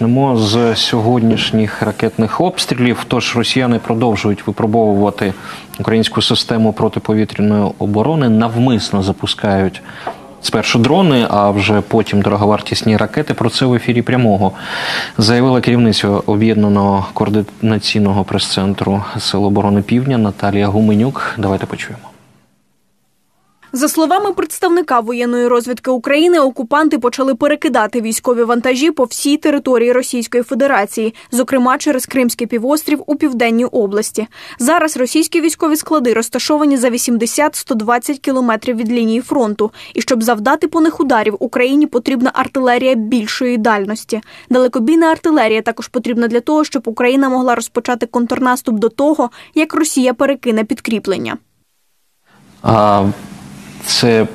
почнемо з сьогоднішніх ракетних обстрілів. Тож росіяни продовжують випробовувати українську систему протиповітряної оборони, навмисно запускають спершу дрони, а вже потім дороговартісні ракети. Про це в ефірі прямого заявила керівниця об'єднаного координаційного прес-центру Сил оборони Півдня Наталія Гуменюк. Давайте почуємо. За словами представника воєнної розвідки України, окупанти почали перекидати військові вантажі по всій території Російської Федерації, зокрема через Кримський півострів у південній області. Зараз російські військові склади розташовані за 80-120 кілометрів від лінії фронту. І щоб завдати по них ударів, Україні потрібна артилерія більшої дальності. Далекобійна артилерія також потрібна для того, щоб Україна могла розпочати контрнаступ до того, як Росія перекине підкріплення. Це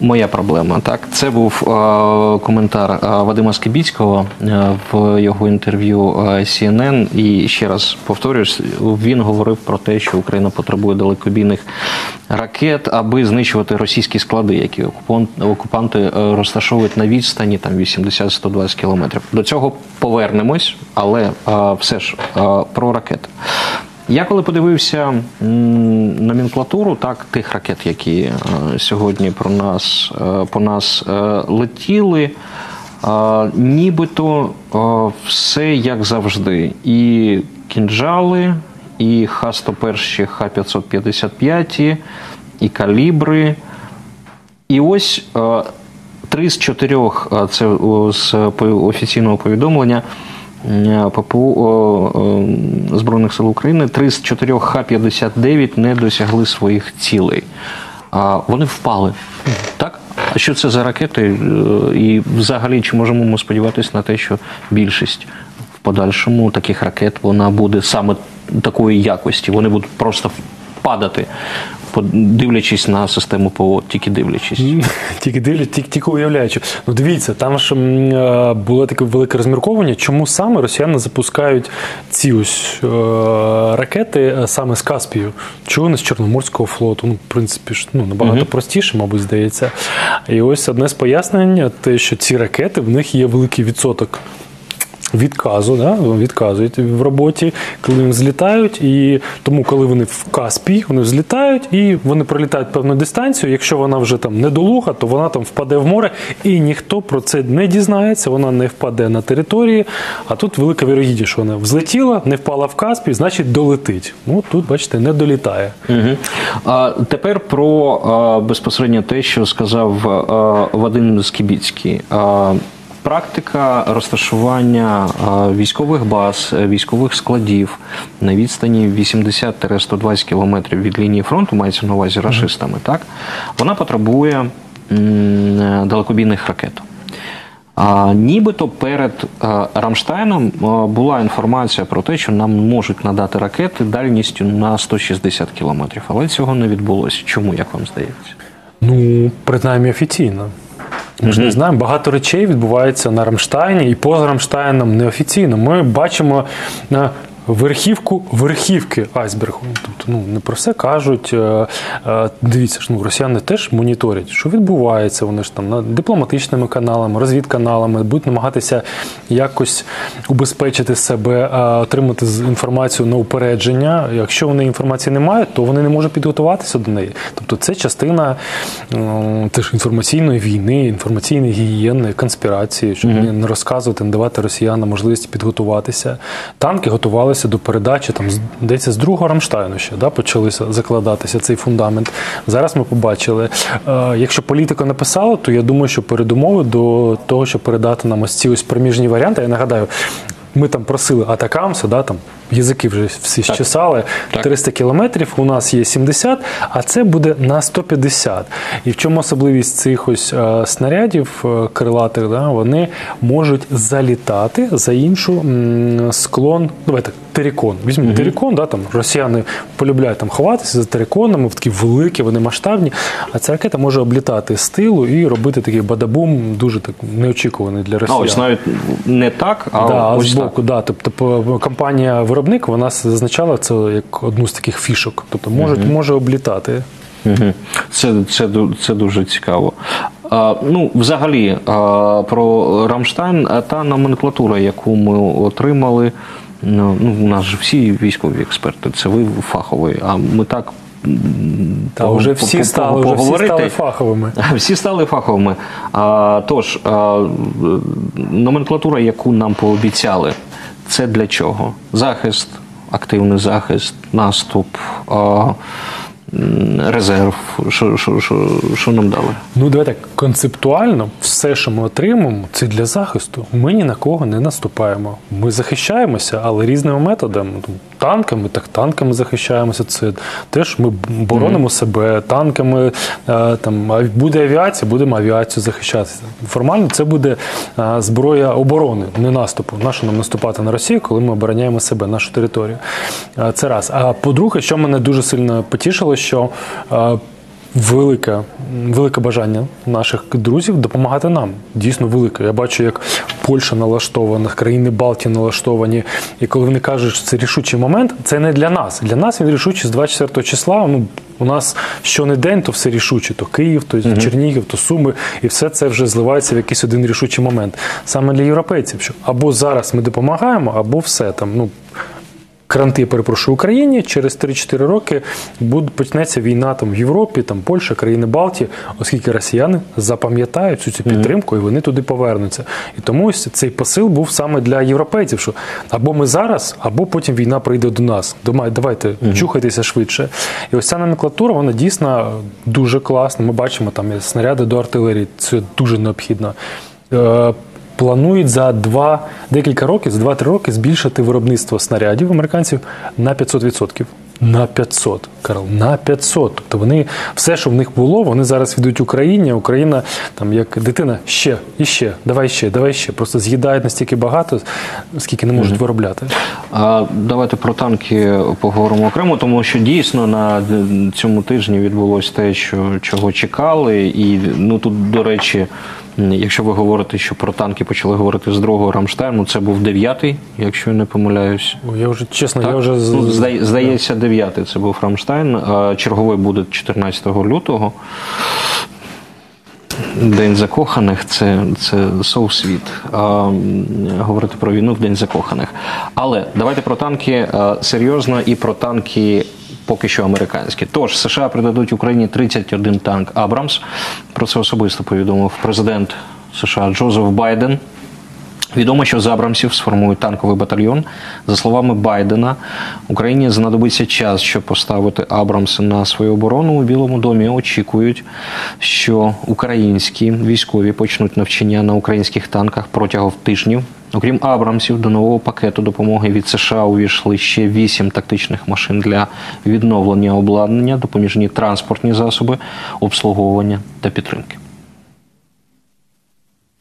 моя проблема. Так, це був е, коментар е, Вадима Скибіцького е, в його інтерв'ю CNN. І ще раз повторюсь, він говорив про те, що Україна потребує далекобійних ракет, аби знищувати російські склади, які окупант- окупанти розташовують на відстані там 80-120 кілометрів. До цього повернемось, але все ж про ракети. Я коли подивився номенклатуру так, тих ракет, які е, сьогодні про нас, е, по нас е, летіли, нібито все як завжди. І кінжали, і Х-101, Х-555, і калібри. І ось три з чотирьох, це з офіційного повідомлення ППУ е, Збройних сил України, три з чотирьох Х-59 не досягли своїх цілей. Вони впали. Так? А що це за ракети? Е, І взагалі, чи можемо ми сподіватися на те, що більшість в подальшому таких ракет вона буде саме такої якості? Вони будуть просто падати, дивлячись на систему ПО, тільки дивлячись. Тільки дивлять, тільки, тільки уявляючи. Ну дивіться, там ж е, було таке велике розмірковання, чому саме росіяни запускають ці ось е, ракети е, саме з Каспію, чого не з Чорноморського флоту. Ну, в принципі, ж ну набагато простіше, мабуть, здається. І ось одне з пояснень, те, що ці ракети в них є великий відсоток відказу, да, відказують в роботі, коли вони злітають, і тому, коли вони в Каспі, вони взлітають і вони пролітають певну дистанцію. Якщо вона вже там недолуга, то вона там впаде в море, і ніхто про це не дізнається, вона не впаде на території. А тут велика вірогідність, що вона взлетіла, не впала в Каспі, значить долетить. Ну тут, бачите, не долітає. Угу. А тепер про а, безпосередньо те, що сказав а, Вадим Скібіцький. А, Практика розташування військових баз, е, військових складів на відстані 80-120 кілометрів від лінії фронту, мається на увазі рашистами, так? Вона потребує е, далекобійних ракет. А, нібито перед а, Рамштайном а, була інформація про те, що нам можуть надати ракети дальністю на 160 кілометрів, але цього не відбулося. Чому, як вам здається? Ну, принаймні офіційно. Ми ж не знаємо, багато речей відбувається на Рамштайні і поза Рамштайном неофіційно. Ми бачимо на верхівку верхівки айсбергу. Тобто, ну не про все кажуть. Е, е, Дивіться ж, ну росіяни теж моніторять, що відбувається. Вони ж там на дипломатичними каналами, розвідканалами будуть намагатися якось убезпечити себе, е, отримати інформацію на упередження. Якщо вони інформації не мають, то вони не можуть підготуватися до неї. Тобто, це частина теж інформаційної війни, інформаційної гігієни, конспірації, щоб не- не розказувати, не давати росіянам можливість підготуватися. Танки готувалися до передачі там здається, з другого Рамштайну ще да, почалися закладатися цей фундамент. Зараз ми побачили. Е, якщо політика написала, то я думаю, що передумови до того, щоб передати нам ось ці ось проміжні варіанти. Я нагадаю, ми там просили атакамси, да, там язики вже всі щесали. Так. 300 кілометрів, у нас є 70, а це буде на 150. І в чому особливість цих ось е, снарядів е, крилатих, да, вони можуть залітати за іншу м, склон. Давайте терикон. Візьмемо терикон, да, там росіяни полюбляють там ховатися за териконами, в такі великі, вони масштабні. А ця ракета може облітати з тилу і робити такий бадабум, дуже так неочікуваний для А ось навіть не так, а Да, ось з так. да. Тобто компанія виробник вона зазначала це як одну з таких фішок. Тобто може, може облітати. Угу. Це, це, це дуже цікаво. А, ну, взагалі, а, про Рамштайн, а та номенклатура, яку ми отримали, ну, ну, у нас же всі військові експерти, це ви фаховий, а ми так. Та вже всі стали, вже всі стали фаховими. Всі стали фаховими. А, тож, а, номенклатура, яку нам пообіцяли, це для чого? Захист, активний захист, наступ, резерв. Що, що, що, що нам дали? Ну, давай так, концептуально все, що ми отримаємо, це для захисту. Ми ні на кого не наступаємо. Ми захищаємося, але різними методами. Танками, так танками захищаємося. Це теж ми боронимо себе танками. е, Там буде авіація, будемо авіацію захищатися. Формально це буде е, зброя оборони, не наступу. Нащо нам наступати на Росію, коли ми обороняємо себе, нашу територію? Е, Це раз. А по-друге, що мене дуже сильно потішило, що велике, велике бажання наших друзів допомагати нам. Дійсно велике. Я бачу, як Польща налаштована, країни Балтії налаштовані. І коли вони кажуть, що це рішучий момент, це не для нас. Для нас він рішучий з 24 числа. Ну, у нас що не день, то все рішуче. То Київ, то Чернігів, то Суми, і все це вже зливається в якийсь один рішучий момент. Саме для європейців, що або зараз ми допомагаємо, або все там. Ну, Кранти, перепрошую, Україні через 3-4 роки буде почнеться війна там в Європі, там Польща, країни Балтії, оскільки росіяни запам'ятають цю, цю підтримку і вони туди повернуться. І тому ось цей посил був саме для європейців, що або ми зараз, або потім війна прийде до нас. Думаю, давайте чухайтеся швидше. І ось ця номенклатура, вона дійсно дуже класна. Ми бачимо там снаряди до артилерії. Це дуже необхідно. Планують за два декілька років, за 2-3 роки збільшити виробництво снарядів американців на 500%. На 500, Карл, на 500. Тобто вони все, що в них було, вони зараз віддають Україні. Україна, там як дитина, ще і ще, давай ще, давай ще. Просто з'їдають настільки багато, скільки не можуть виробляти. А давайте про танки поговоримо окремо, тому що дійсно на цьому тижні відбулося те, що чого чекали, і ну тут, до речі, якщо ви говорите, що про танки почали говорити з другого Рамштайну, це був дев'ятий, якщо я не помиляюсь. Я вже чесно, Так? я вже ну, здається, дев'ятий це був Рамштайн. Черговий буде 14 лютого. День закоханих це, це соусвіт. А, говорити про війну в День закоханих. Але давайте про танки серйозно і про танки поки що американські. Тож США придадуть Україні 31 танк Абрамс. Про це особисто повідомив президент США Джозеф Байден. Відомо, що з Абрамсів сформують танковий батальйон. За словами Байдена, Україні знадобиться час, щоб поставити Абрамси на свою оборону. У Білому домі очікують, що українські військові почнуть навчання на українських танках протягом тижнів. Окрім Абрамсів, до нового пакету допомоги від США увійшли ще вісім тактичних машин для відновлення обладнання, допоміжні транспортні засоби, обслуговування та підтримки.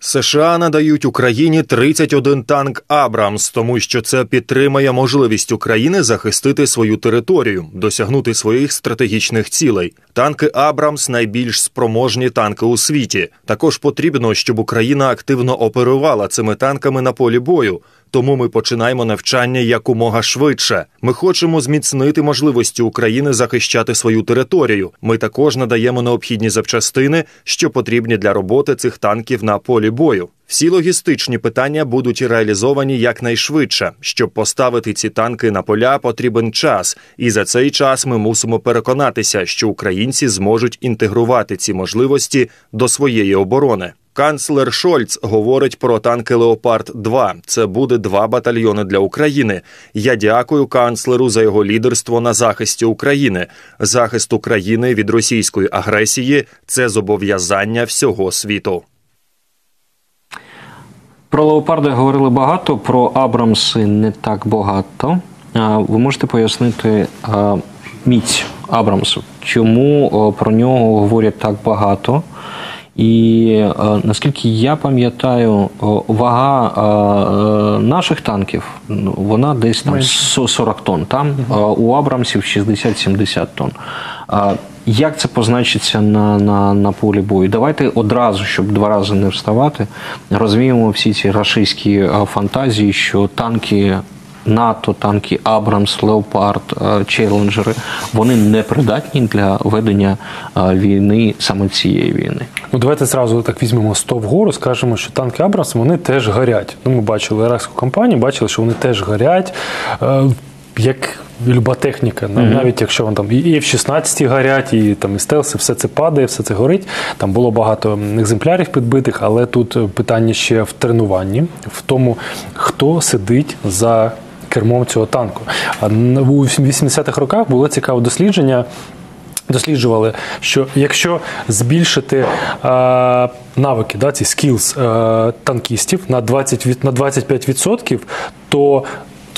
США надають Україні 31 танк Абрамс, тому що це підтримає можливість України захистити свою територію, досягнути своїх стратегічних цілей. Танки Абрамс найбільш спроможні танки у світі. Також потрібно, щоб Україна активно оперувала цими танками на полі бою. Тому ми починаємо навчання якомога швидше. Ми хочемо зміцнити можливості України захищати свою територію. Ми також надаємо необхідні запчастини, що потрібні для роботи цих танків на полі бою. Всі логістичні питання будуть реалізовані якнайшвидше. Щоб поставити ці танки на поля, потрібен час, і за цей час ми мусимо переконатися, що українці зможуть інтегрувати ці можливості до своєї оборони. Канцлер Шольц говорить про танки Леопард 2 Це буде два батальйони для України. Я дякую канцлеру за його лідерство на захисті України. Захист України від російської агресії це зобов'язання всього світу. Про леопарди говорили багато, про Абрамси не так багато. Ви можете пояснити міць Абрамсу? Чому про нього говорять так багато? І е, наскільки я пам'ятаю, вага е, е, наших танків ну, вона десь там 40 тонн. Там у Абрамсів 60-70 тонн. Як це позначиться на, на, на полі бою? Давайте одразу, щоб два рази не вставати, розвіємо всі ці рашистські фантазії, що танки НАТО, танки Абрамс, Леопард, е, Челенджери, вони не придатні для ведення е, війни саме цієї війни. Ну, давайте зразу так візьмемо 100 вгору, скажемо, що танки Абрамс вони теж горять. Ну, ми бачили іракську кампанію, бачили, що вони теж горять. Е, як люба техніка, mm-hmm. навіть якщо вони там і F-16 горять, і там і стелси, все це падає, все це горить. Там було багато екземплярів підбитих, але тут питання ще в тренуванні, в тому, хто сидить за кермом цього танку. У 80-х роках було цікаве дослідження. Досліджували, що якщо збільшити е, навики, да, ці skills е, танкістів на 20, на 25%, то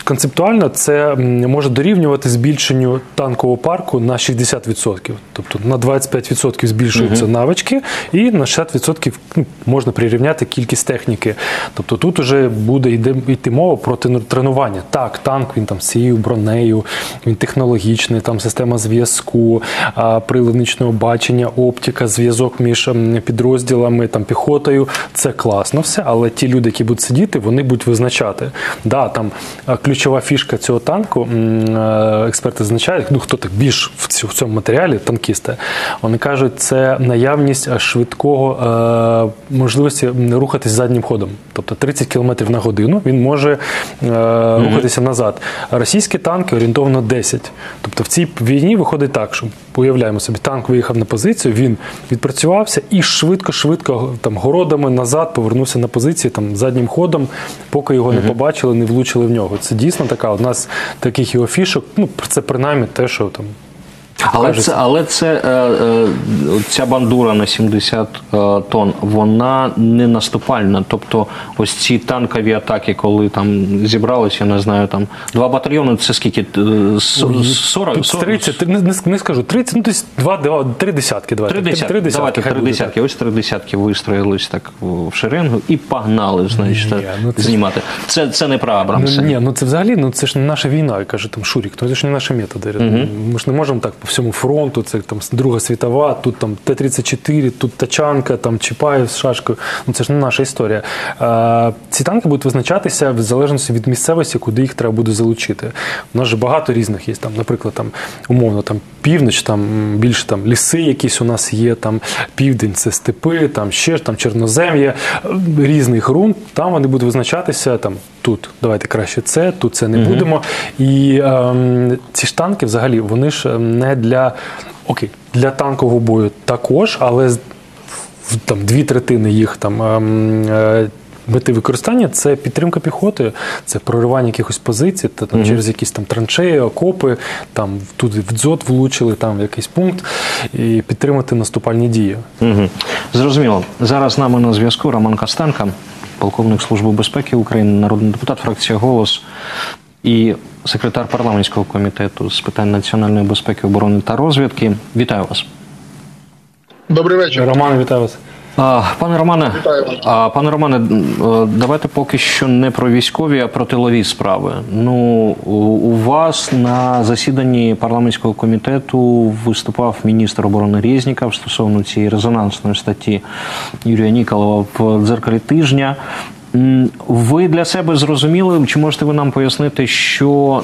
концептуально це може дорівнювати збільшенню танкового парку на 60%. Тобто на 25% збільшуються uh-huh. навички, і на 60% ну, можна прирівняти кількість техніки. Тобто тут вже буде йти мова про тренування. Так, танк він там з цією бронею, він технологічний, там система зв'язку, приливничного бачення, оптика, зв'язок між підрозділами, там піхотою. Це класно все, але ті люди, які будуть сидіти, вони будуть визначати. Да, там ключ ключова фішка цього танку, е, експерти зазначають, ну хто так більш в цьому матеріалі, танкісти, вони кажуть, це наявність швидкого е, можливості рухатись заднім ходом. Тобто 30 км на годину він може е, рухатися назад. Російські танки орієнтовно 10. Тобто в цій війні виходить так, що уявляємо собі, танк виїхав на позицію, він відпрацювався і швидко-швидко там городами назад повернувся на позиції там заднім ходом, поки його не побачили, не влучили в нього. Це дійсно така одна з таких його фішок. Ну це принаймні те, що там але це, але це е, е, ця бандура на 70 е, тонн, вона не наступальна. Тобто, ось ці танкові атаки, коли там зібралися, я не знаю, там два батальйони, це скільки? 40? 30, не, не скажу, 30, ну десь два, два, три десятки. Давайте. Три десятки, три десятки, давайте, три десятки. Ось три десятки вистроїлись так в шеренгу і погнали, значить, ні, ну, це знімати. Це це не про Абрамса. Ну, ні, ну це взагалі, ну це ж не наша війна, каже там Шурік, ну це ж не наші методи. Угу. Ми ж не можемо так всьому фронту, це там Друга світова, тут там Т-34, тут Тачанка, там Чапаєв з шашкою. Ну це ж не наша історія. Е, ці танки будуть визначатися в залежності від місцевості, куди їх треба буде залучити. У нас же багато різних є. Там, Наприклад, там умовно там північ, там більше там ліси, якісь у нас є, там південь це степи, там ще там чорнозем'я, різний ґрунт. Там вони будуть визначатися там тут. Давайте краще це, тут це не угу. будемо. І ем, ці ж танки взагалі вони ж ем, не для окей, для танкового бою також, але там дві третини їх там. Ем, е, Мети використання це підтримка піхоти, це проривання якихось позицій, та там mm-hmm. через якісь там траншеї, окопи, там тут в дзот влучили, там в якийсь пункт, і підтримати наступальні дії. Mm-hmm. Зрозуміло. Зараз з нами на зв'язку Роман Костенко, полковник Служби безпеки України, народний депутат, фракція Голос і секретар парламентського комітету з питань національної безпеки, оборони та розвідки. Вітаю вас. Добрий вечір. Роман, вітаю вас. Пане Романе, пане Романе, давайте поки що не про військові, а про тилові справи. Ну у вас на засіданні парламентського комітету виступав міністр оборони Резніков стосовно цієї резонансної статті Юрія Ніколова в дзеркалі тижня. Ви для себе зрозуміли, чи можете ви нам пояснити, що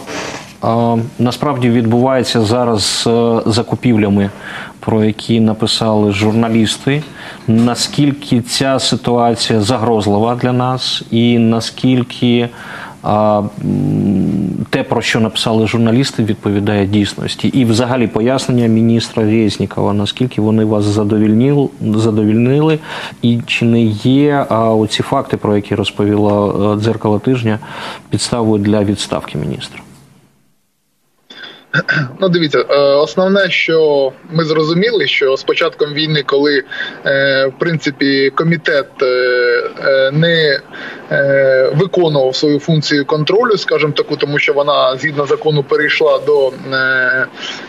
насправді відбувається зараз з закупівлями, про які написали журналісти? Наскільки ця ситуація загрозлива для нас, і наскільки те, про що написали журналісти, відповідає дійсності, і взагалі пояснення міністра Резнікова, наскільки вони вас задовільнили, задовільнили, і чи не є оці факти, про які розповіла дзеркало тижня, підставою для відставки міністра? Ну, дивіться, е, основне, що ми зрозуміли, що з початком війни, коли е, в принципі комітет е, не виконував свою функцію контролю, скажімо таку, тому що вона згідно закону перейшла до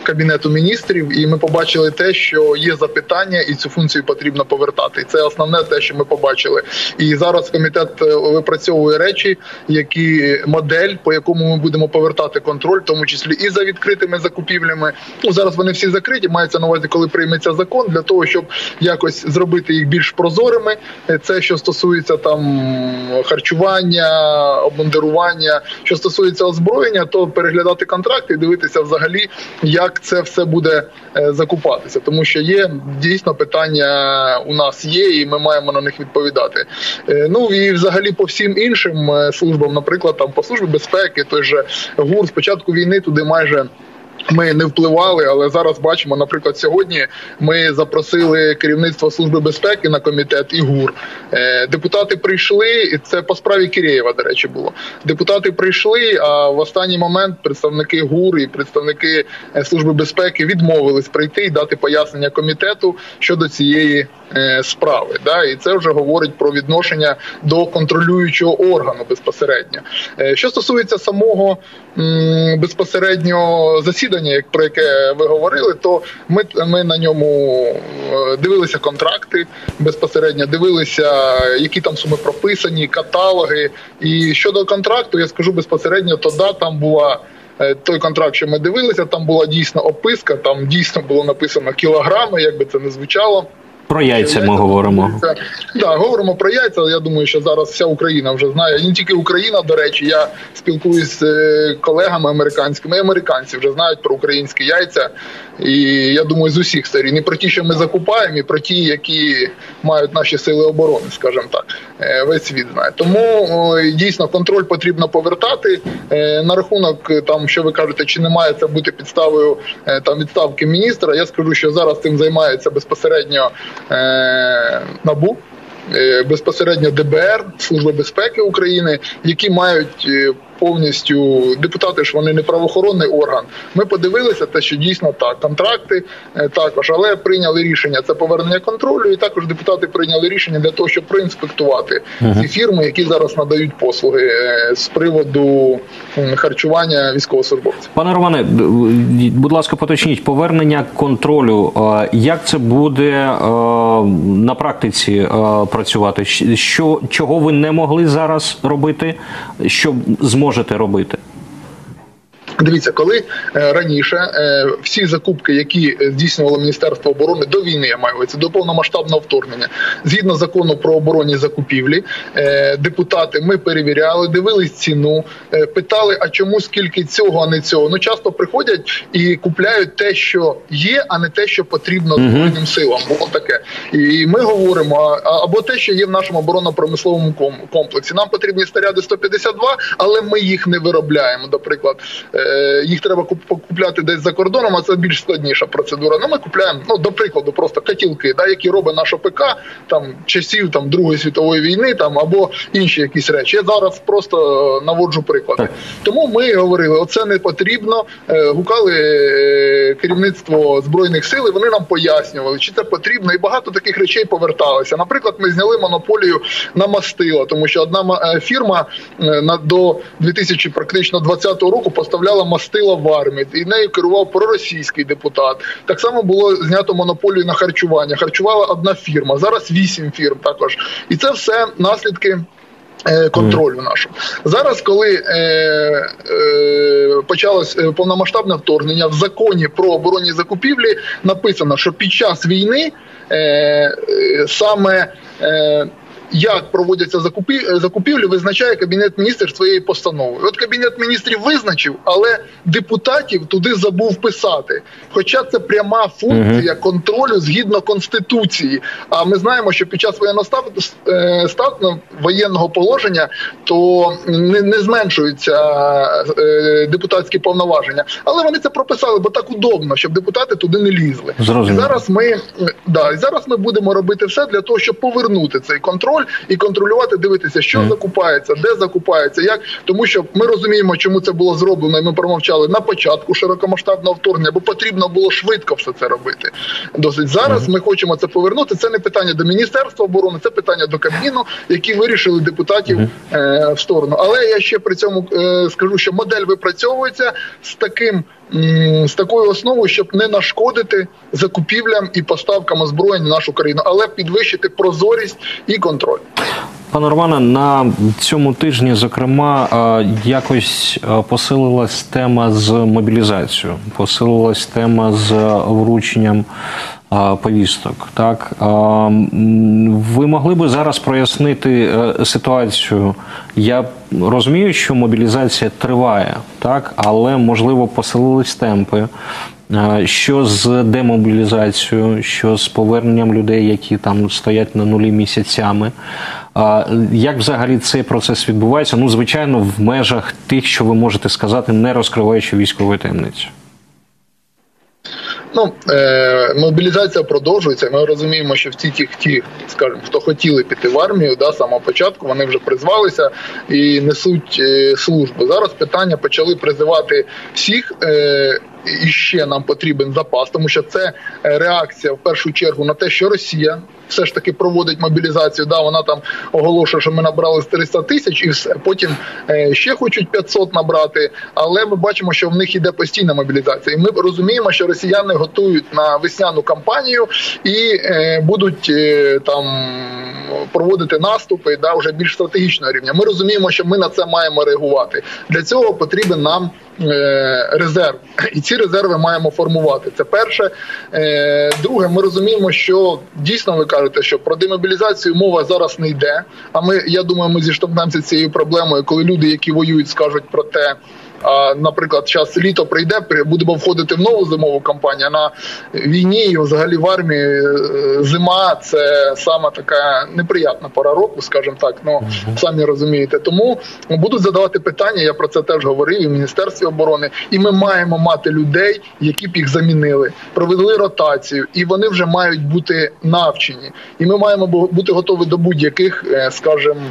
кабінету міністрів, і ми побачили те, що є запитання, і цю функцію потрібно повертати. Це основне те, що ми побачили. І зараз комітет випрацьовує речі, які модель, по якому ми будемо повертати контроль, в тому числі і за відкритим відкритими закупівлями. Ну зараз вони всі закриті. Мається на увазі, коли прийметься закон для того, щоб якось зробити їх більш прозорими. Це що стосується. там харчування, обмундирування, що стосується озброєння, то переглядати контракти і дивитися взагалі, як це все буде е, закупатися, тому що є дійсно питання у нас є, і ми маємо на них відповідати. Е, Ну і взагалі по всім іншим е, службам, наприклад, там по службі безпеки, той же ГУР, з початку війни туди майже. Ми не впливали, але зараз бачимо, наприклад, сьогодні ми запросили керівництво служби безпеки на комітет і ГУР. Е, Депутати прийшли, і це по справі Кірєєва, до речі, було. Депутати прийшли, а в останній момент представники ГУР і представники е, служби безпеки відмовились прийти і дати пояснення комітету щодо цієї справи. Да? І це вже говорить про відношення до контролюючого органу безпосередньо. Е, Що стосується самого м, безпосередньо засідання, як про яке ви говорили, то ми, ми на ньому е, дивилися контракти безпосередньо, дивилися, які там суми прописані, каталоги. І щодо контракту, я скажу безпосередньо, то да, там була. е, Той контракт, що ми дивилися, там була дійсно описка, там дійсно було написано кілограми, як би це не звучало. Про яйця ми говоримо. Так, да, говоримо про яйця. Я думаю, що зараз вся Україна вже знає. Не тільки Україна, до речі, я спілкуюсь з е, колегами американськими. Американці вже знають про українські яйця. І я думаю, з усіх сторін. І про ті, що ми закупаємо, і про ті, які мають наші сили оборони, скажімо так, Е, весь світ знає. Тому дійсно контроль потрібно повертати. Е, На рахунок там, що ви кажете, чи не має це бути підставою там відставки міністра. Я скажу, що зараз цим займається безпосередньо набу. е, Безпосередньо ДБР, Служба безпеки України, які мають е, повністю депутати ж вони не правоохоронний орган. Ми подивилися те, що дійсно так, контракти е, також, але прийняли рішення це повернення контролю, і також депутати прийняли рішення для того, щоб проінспектувати ці фірми, які зараз надають послуги е, з приводу харчування військовослужбовців. Пане Романе, будь ласка, поточніть повернення контролю. е, Як це буде на практиці працювати? Що чого ви не могли зараз робити, що зможете робити? Дивіться, коли е, раніше е, всі закупки, які е, здійснювало Міністерство оборони до війни, я маю це до повномасштабного вторгнення, згідно закону про оборонні закупівлі, депутати ми перевіряли, дивились ціну, питали, а чому скільки цього, а не цього. Ну часто приходять і купляють те, що є, а не те, що потрібно збройним силам. Було таке. І ми говоримо або те, що є в нашому оборонно-промисловому ком- комплексі. Нам потрібні снаряди 152, але ми їх не виробляємо. Наприклад, Е, їх треба куп- купляти десь за кордоном, а це більш складніша процедура. Ну ми купляємо, ну до прикладу, просто котілки, да, які робить наш ОПК там часів там Другої світової війни, там або інші якісь речі. Я зараз просто е, наводжу приклади. Тому ми говорили, оце не потрібно. Е, Гукали е, керівництво збройних сил, і вони нам пояснювали, чи це потрібно, і багато таких речей поверталося. Наприклад, ми зняли монополію на мастила, тому що одна ма- е, фірма е, на до 2000 практично 20 року поставляла мастила в армію, і нею керував проросійський депутат. Так само було знято монополію на харчування. Харчувала одна фірма, зараз вісім фірм також. І це все наслідки. е, Контролю нашого зараз, коли е, е, почалось е, повномасштабне вторгнення в законі про оборонні закупівлі написано, що під час війни е, е, саме е, як проводяться закупі... закупівлі, визначає кабінет міністрів своєю постановою. От кабінет міністрів визначив, але депутатів туди забув писати. Хоча це пряма функція контролю згідно конституції. А ми знаємо, що під час воєнного е, воєнного положення то не, не зменшуються е, депутатські повноваження. Але вони це прописали, бо так удобно, щоб депутати туди не лізли. Зрозуміло. І зараз ми е, да, і зараз ми будемо робити все для того, щоб повернути цей контроль і контролювати, дивитися, що закупається, де закупається, як тому, що ми розуміємо, чому це було зроблено, і ми промовчали на початку широкомасштабного вторгнення, бо потрібно було швидко все це робити. Досить зараз ми хочемо це повернути. Це не питання до міністерства оборони, це питання до Кабміну, які вирішили депутатів е, в сторону. Але я ще при цьому е, скажу, що модель випрацьовується з таким. З такою основою, щоб не нашкодити закупівлям і поставкам озброєнь в нашу країну, але підвищити прозорість і контроль. Пане Романе, на цьому тижні, зокрема, е, якось е, посилилась тема з мобілізацією, посилилась тема з врученням е, повісток. Так ви могли би зараз прояснити е, ситуацію? Я розумію, що мобілізація триває, так але можливо поселились темпи. Що з демобілізацією, що з поверненням людей, які там стоять на нулі місяцями? Як взагалі цей процес відбувається? Ну, звичайно, в межах тих, що ви можете сказати, не розкриваючи військової таємниці. Ну е, мобілізація продовжується. Ми розуміємо, що всі ті, хті, скажімо, хто хотіли піти в армію, да, самого початку вони вже призвалися і несуть е, службу. Зараз питання почали призивати всіх. Е, і ще нам потрібен запас, тому що це е, реакція в першу чергу на те, що Росія все ж таки проводить мобілізацію. Да, вона там оголошує, що ми набрали 300 тисяч, і все потім е, ще хочуть 500 набрати. Але ми бачимо, що в них іде постійна мобілізація. І Ми розуміємо, що росіяни готують на весняну кампанію і е, будуть е, там проводити наступи да вже більш стратегічного рівня. Ми розуміємо, що ми на це маємо реагувати. Для цього потрібен нам резерв, і ці резерви маємо формувати. Це перше. Е, друге, ми розуміємо, що дійсно ви кажете, що про демобілізацію мова зараз не йде. А ми я думаю, ми зіштовхнемося цією проблемою, коли люди, які воюють, скажуть про те. Наприклад, час літо прийде, будемо входити в нову зимову кампанію. На війні і взагалі в армії е, зима це саме така неприятна пора року, скажімо так. Ну самі розумієте. Тому будуть задавати питання. Я про це теж говорив і в міністерстві оборони. І ми маємо мати людей, які б їх замінили, провели ротацію, і вони вже мають бути навчені. І ми маємо бути готові до будь-яких, е, скажімо,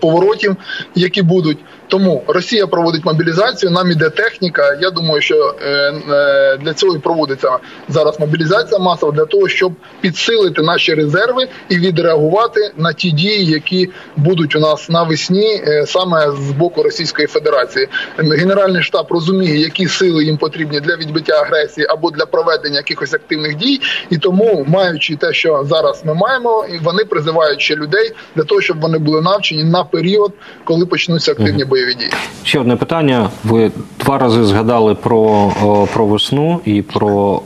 поворотів, які будуть. Тому Росія проводить мобілізацію. Нам іде техніка. Я думаю, що е, е, для цього і проводиться зараз мобілізація масова для того, щоб підсилити наші резерви і відреагувати на ті дії, які будуть у нас навесні, е, саме з боку Російської Федерації. Генеральний штаб розуміє, які сили їм потрібні для відбиття агресії або для проведення якихось активних дій, і тому, маючи те, що зараз ми маємо, вони призивають ще людей для того, щоб вони були навчені на період, коли почнуться активні бойові дії. Ще одне питання. Ви два рази згадали про про весну і про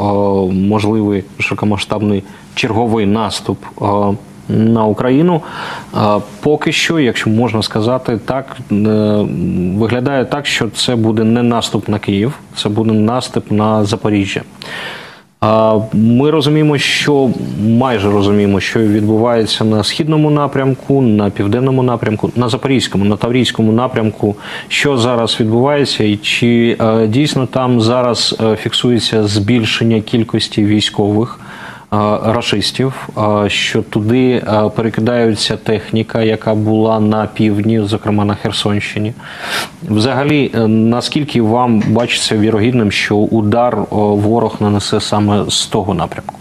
можливий широкомасштабний черговий наступ. На Україну поки що, якщо можна сказати, так е, виглядає так, що це буде не наступ на Київ, це буде наступ на Запоріжжя. Ми розуміємо, що майже розуміємо, що відбувається на східному напрямку, на південному напрямку, на запорізькому, на таврійському напрямку, що зараз відбувається, і чи е, дійсно там зараз е, фіксується збільшення кількості військових рашистів, що туди перекидаються техніка, яка була на півдні, зокрема на Херсонщині. Взагалі, е, наскільки вам бачиться вірогідним, що удар ворог нанесе саме з того напрямку?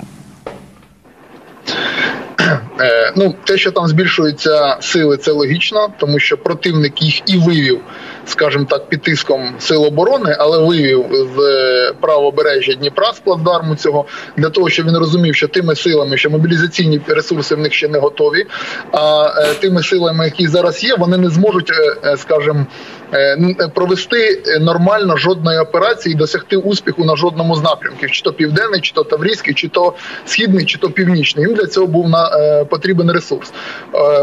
Е, ну, те, що там збільшуються сили, це логічно, тому що противник їх і вивів скажімо так, під тиском сил оборони, але вивів з е, правобережжя Дніпра з плацдарму цього для того, щоб він розумів, що тими силами, що мобілізаційні ресурси в них ще не готові. А е, тими силами, які зараз є, вони не зможуть, е, скажімо, провести нормально жодної операції і досягти успіху на жодному з напрямків, чи то південний, чи то таврійський, чи то східний, чи то північний. Їм для цього був на потрібен ресурс.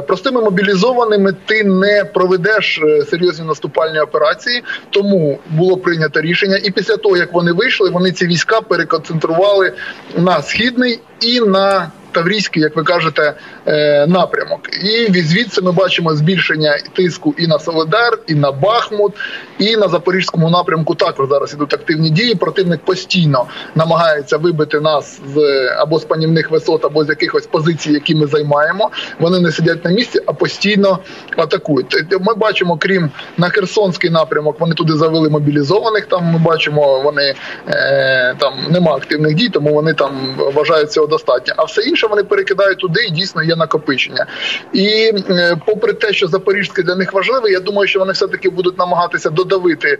Простими мобілізованими ти не проведеш серйозні наступальні спеціальні операції. Тому було прийнято рішення, і після того як вони вийшли, вони ці війська переконцентрували на східний і на Таврійський, як ви кажете, е, напрямок. І звідси ми бачимо збільшення тиску і на Солидар, і на Бахмут, і на Запорізькому напрямку. Також зараз ідуть активні дії. Противник постійно намагається вибити нас з або з панівних висот, або з якихось позицій, які ми займаємо. Вони не сидять на місці, а постійно атакують. Ми бачимо, крім на Херсонський напрямок, вони туди завели мобілізованих. Там ми бачимо, вони е, там нема активних дій, тому вони там вважають цього достатньо. А все інше вони перекидають туди, і дійсно є накопичення. І е, попри те, що Запорізьке для них важливе, я думаю, що вони все таки будуть намагатися додавити.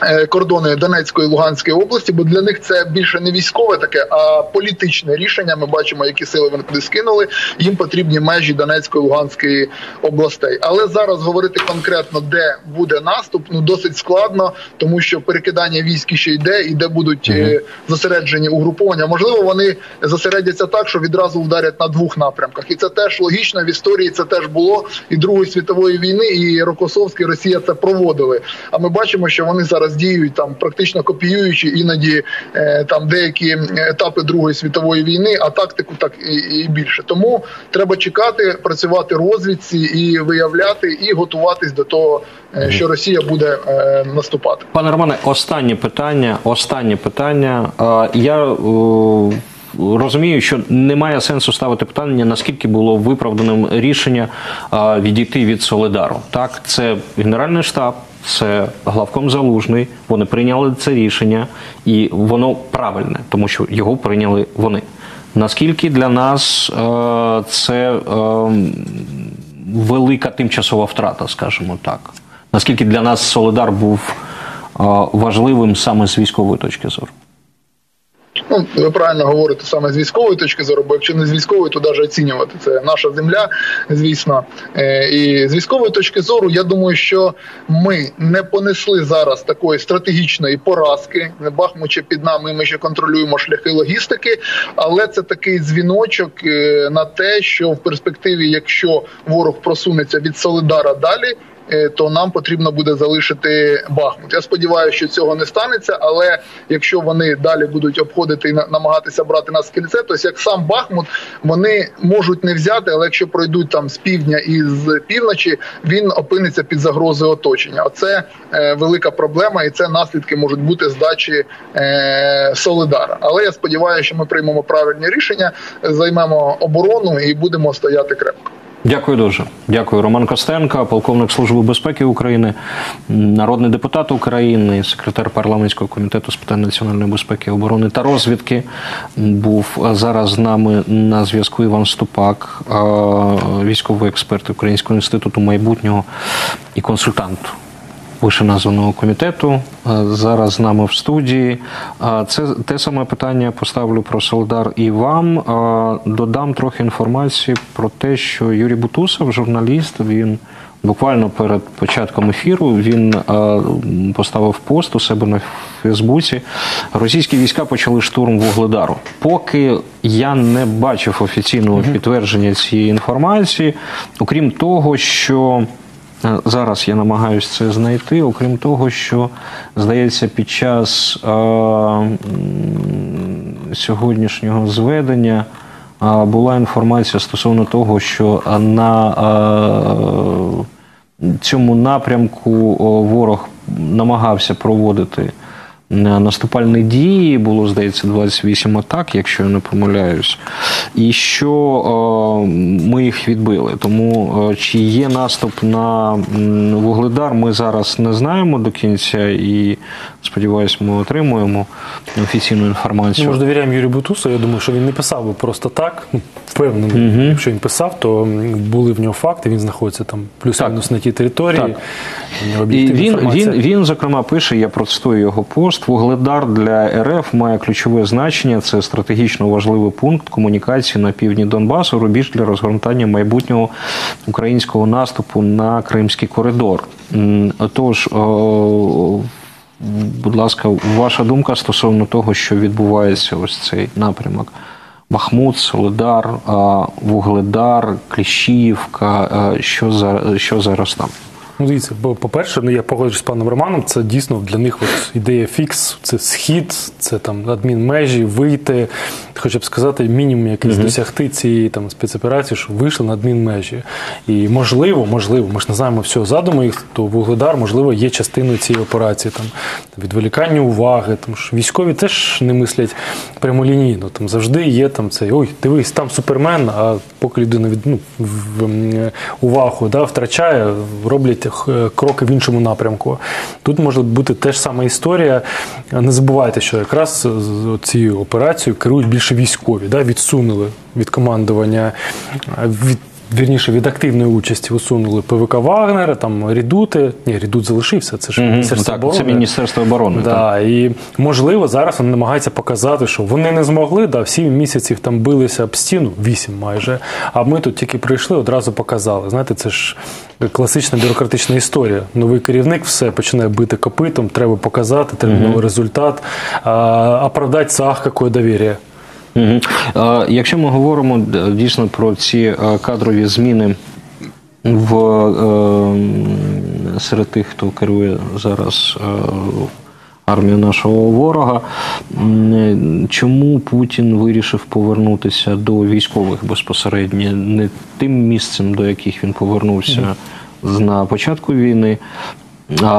Е, кордони Донецької і Луганської області, бо для них це більше не військове таке, а політичне рішення. Ми бачимо, які сили вони туди скинули. Їм потрібні межі Донецької і Луганської областей. Але зараз говорити конкретно, де буде наступ, ну досить складно, тому що перекидання військ ще йде, і де будуть е, зосереджені угруповання. Можливо, вони зосередяться так, що відразу вдарять на двох напрямках, і це теж логічно. В історії це теж було і Другої світової війни, і Рокосовський Росія це проводили. А ми бачимо, що вони зараз діють там, практично копіюючи іноді е, там деякі етапи Другої світової війни, а тактику так і, і більше. Тому треба чекати, працювати розвідці і виявляти, і готуватись до того, е, що Росія буде е, наступати. Пане Романе, останнє питання. Останнє питання. Е, Я е, розумію, що немає сенсу ставити питання, наскільки було виправданим рішення е, відійти від Солидару. Так, це Генеральний штаб, це главком Залужний. Вони прийняли це рішення, і воно правильне, тому що його прийняли вони. Наскільки для нас е, це е, велика тимчасова втрата, скажімо так? Наскільки для нас Солидар був е, важливим саме з військової точки зору? Ну, ви правильно говорите саме з військової точки зору, бо якщо не з військової, то навіть оцінювати це наша земля, звісно. Е, І з військової точки зору, я думаю, що ми не понесли зараз такої стратегічної поразки. Бахмут ще під нами, ми ще контролюємо шляхи логістики, але це такий дзвіночок е, на те, що в перспективі, якщо ворог просунеться від Солидара далі. Е, То нам потрібно буде залишити Бахмут. Я сподіваюся, що цього не станеться. Але якщо вони далі будуть обходити і намагатися брати нас в кільце, то як сам Бахмут вони можуть не взяти, але якщо пройдуть там з півдня і з півночі, він опиниться під загрозою оточення. Оце е, велика проблема, і це наслідки можуть бути здачі е, Солидара. Але я сподіваюся, що ми приймемо правильні рішення, займемо оборону і будемо стояти крепко. Дякую дуже. Дякую, Роман Костенко, полковник Служби безпеки України, народний депутат України, секретар парламентського комітету з питань національної безпеки, оборони та розвідки. Був зараз з нами на зв'язку Іван Ступак, військовий експерт Українського інституту майбутнього і консультант вищеназваного комітету. Е, Зараз з нами в студії. Е, Це те саме питання поставлю про Солдар і вам. Е, Додам трохи інформації про те, що Юрій Бутусов, журналіст, він буквально перед початком ефіру він поставив пост у себе на Фейсбуці. Російські війська почали штурм Вугледару. Поки я не бачив офіційного підтвердження цієї інформації, окрім того, що Зараз я намагаюся це знайти, окрім того, що здається, під час е, сьогоднішнього зведення е, була інформація стосовно того, що на е, цьому напрямку ворог намагався проводити е, наступальні дії. Було, здається, 28 атак, якщо я не помиляюсь, і що е, ми їх відбили. Тому е, чи є наступ на Вугледар, ми зараз не знаємо до кінця, і сподіваюся, ми отримуємо офіційну інформацію. Ми ж довіряємо Юрію Бутусу. Я думаю, що він не писав би просто так. Впевнений, якщо він писав, то були в нього факти. Він знаходиться там плюс-мінус на тій території. Так. І він, він, він, зокрема, пише, я процитую його пост. Вугледар для РФ має ключове значення. Це стратегічно важливий пункт комунікації на півдні Донбасу, рубіж для розгортання майбутнього українського наступу на Кримський коридор. Тож, будь ласка, ваша думка стосовно того, що відбувається ось цей напрямок. Бахмут, Солидар, Вугледар, Кліщіївка. Що, за, що зараз там? Ну, дивіться, бо, по-перше, ну я погоджуюсь з паном Романом, це дійсно для них от ідея фікс, це схід, це там адмінмежі, вийти, хоча б сказати, мінімум якийсь досягти цієї там спецоперації, що вийшли на адмінмежі. І можливо, можливо, ми ж не знаємо всього задуму їх, то Вугледар, можливо, є частиною цієї операції, там відволікання уваги, тому що військові теж не мислять прямолінійно. Там завжди є там цей ой, дивись, там супермен, а поки людина від ну, в, увагу да, втрачає, роблять кроки в іншому напрямку. Тут може бути теж сама історія. Не забувайте, що якраз цією операцією керують більше військові, да, відсунули від командування, від вірніше від активної участі усунули ПВК Вагнера, там Рідути. Ні, Рідут залишився. Це ж. Міністерство Так, оборони. це Міністерство оборони. так. І можливо зараз вони намагаються показати, що вони не змогли, да, сім місяців там билися об стіну, вісім майже. А ми тут тільки прийшли, одразу показали. Знаєте, це ж класична бюрократична історія. Новий керівник все починає бити копитом, треба показати, терміновий результат, а, оправдати сах, яке довір'я. Е, Якщо ми говоримо дійсно про ці е, кадрові зміни в е, серед тих, хто керує зараз е, армією нашого ворога, чому Путін вирішив повернутися до військових безпосередньо, не тим місцем, до яких він повернувся з- на початку війни,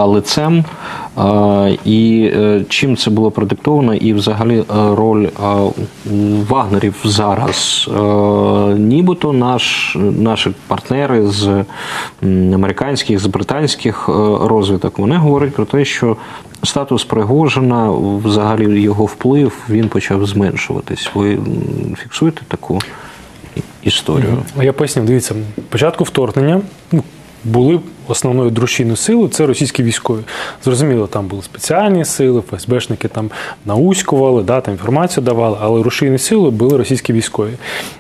лицем, і е, чим це було продиктовано, і взагалі е, роль Вагнерів зараз. Е, Нібито наш, наші партнери з американських, з британських розвиток, вони говорять про те, що статус Пригожина, взагалі його вплив, він почав зменшуватись. Ви фіксуєте таку історію? Я поясню, дивіться, початку вторгнення ну, були основною дружчиною сили це російські військові. Зрозуміло, там були спеціальні сили, ФСБшники там науськували, да, там інформацію давали, але рушійні сили були російські військові.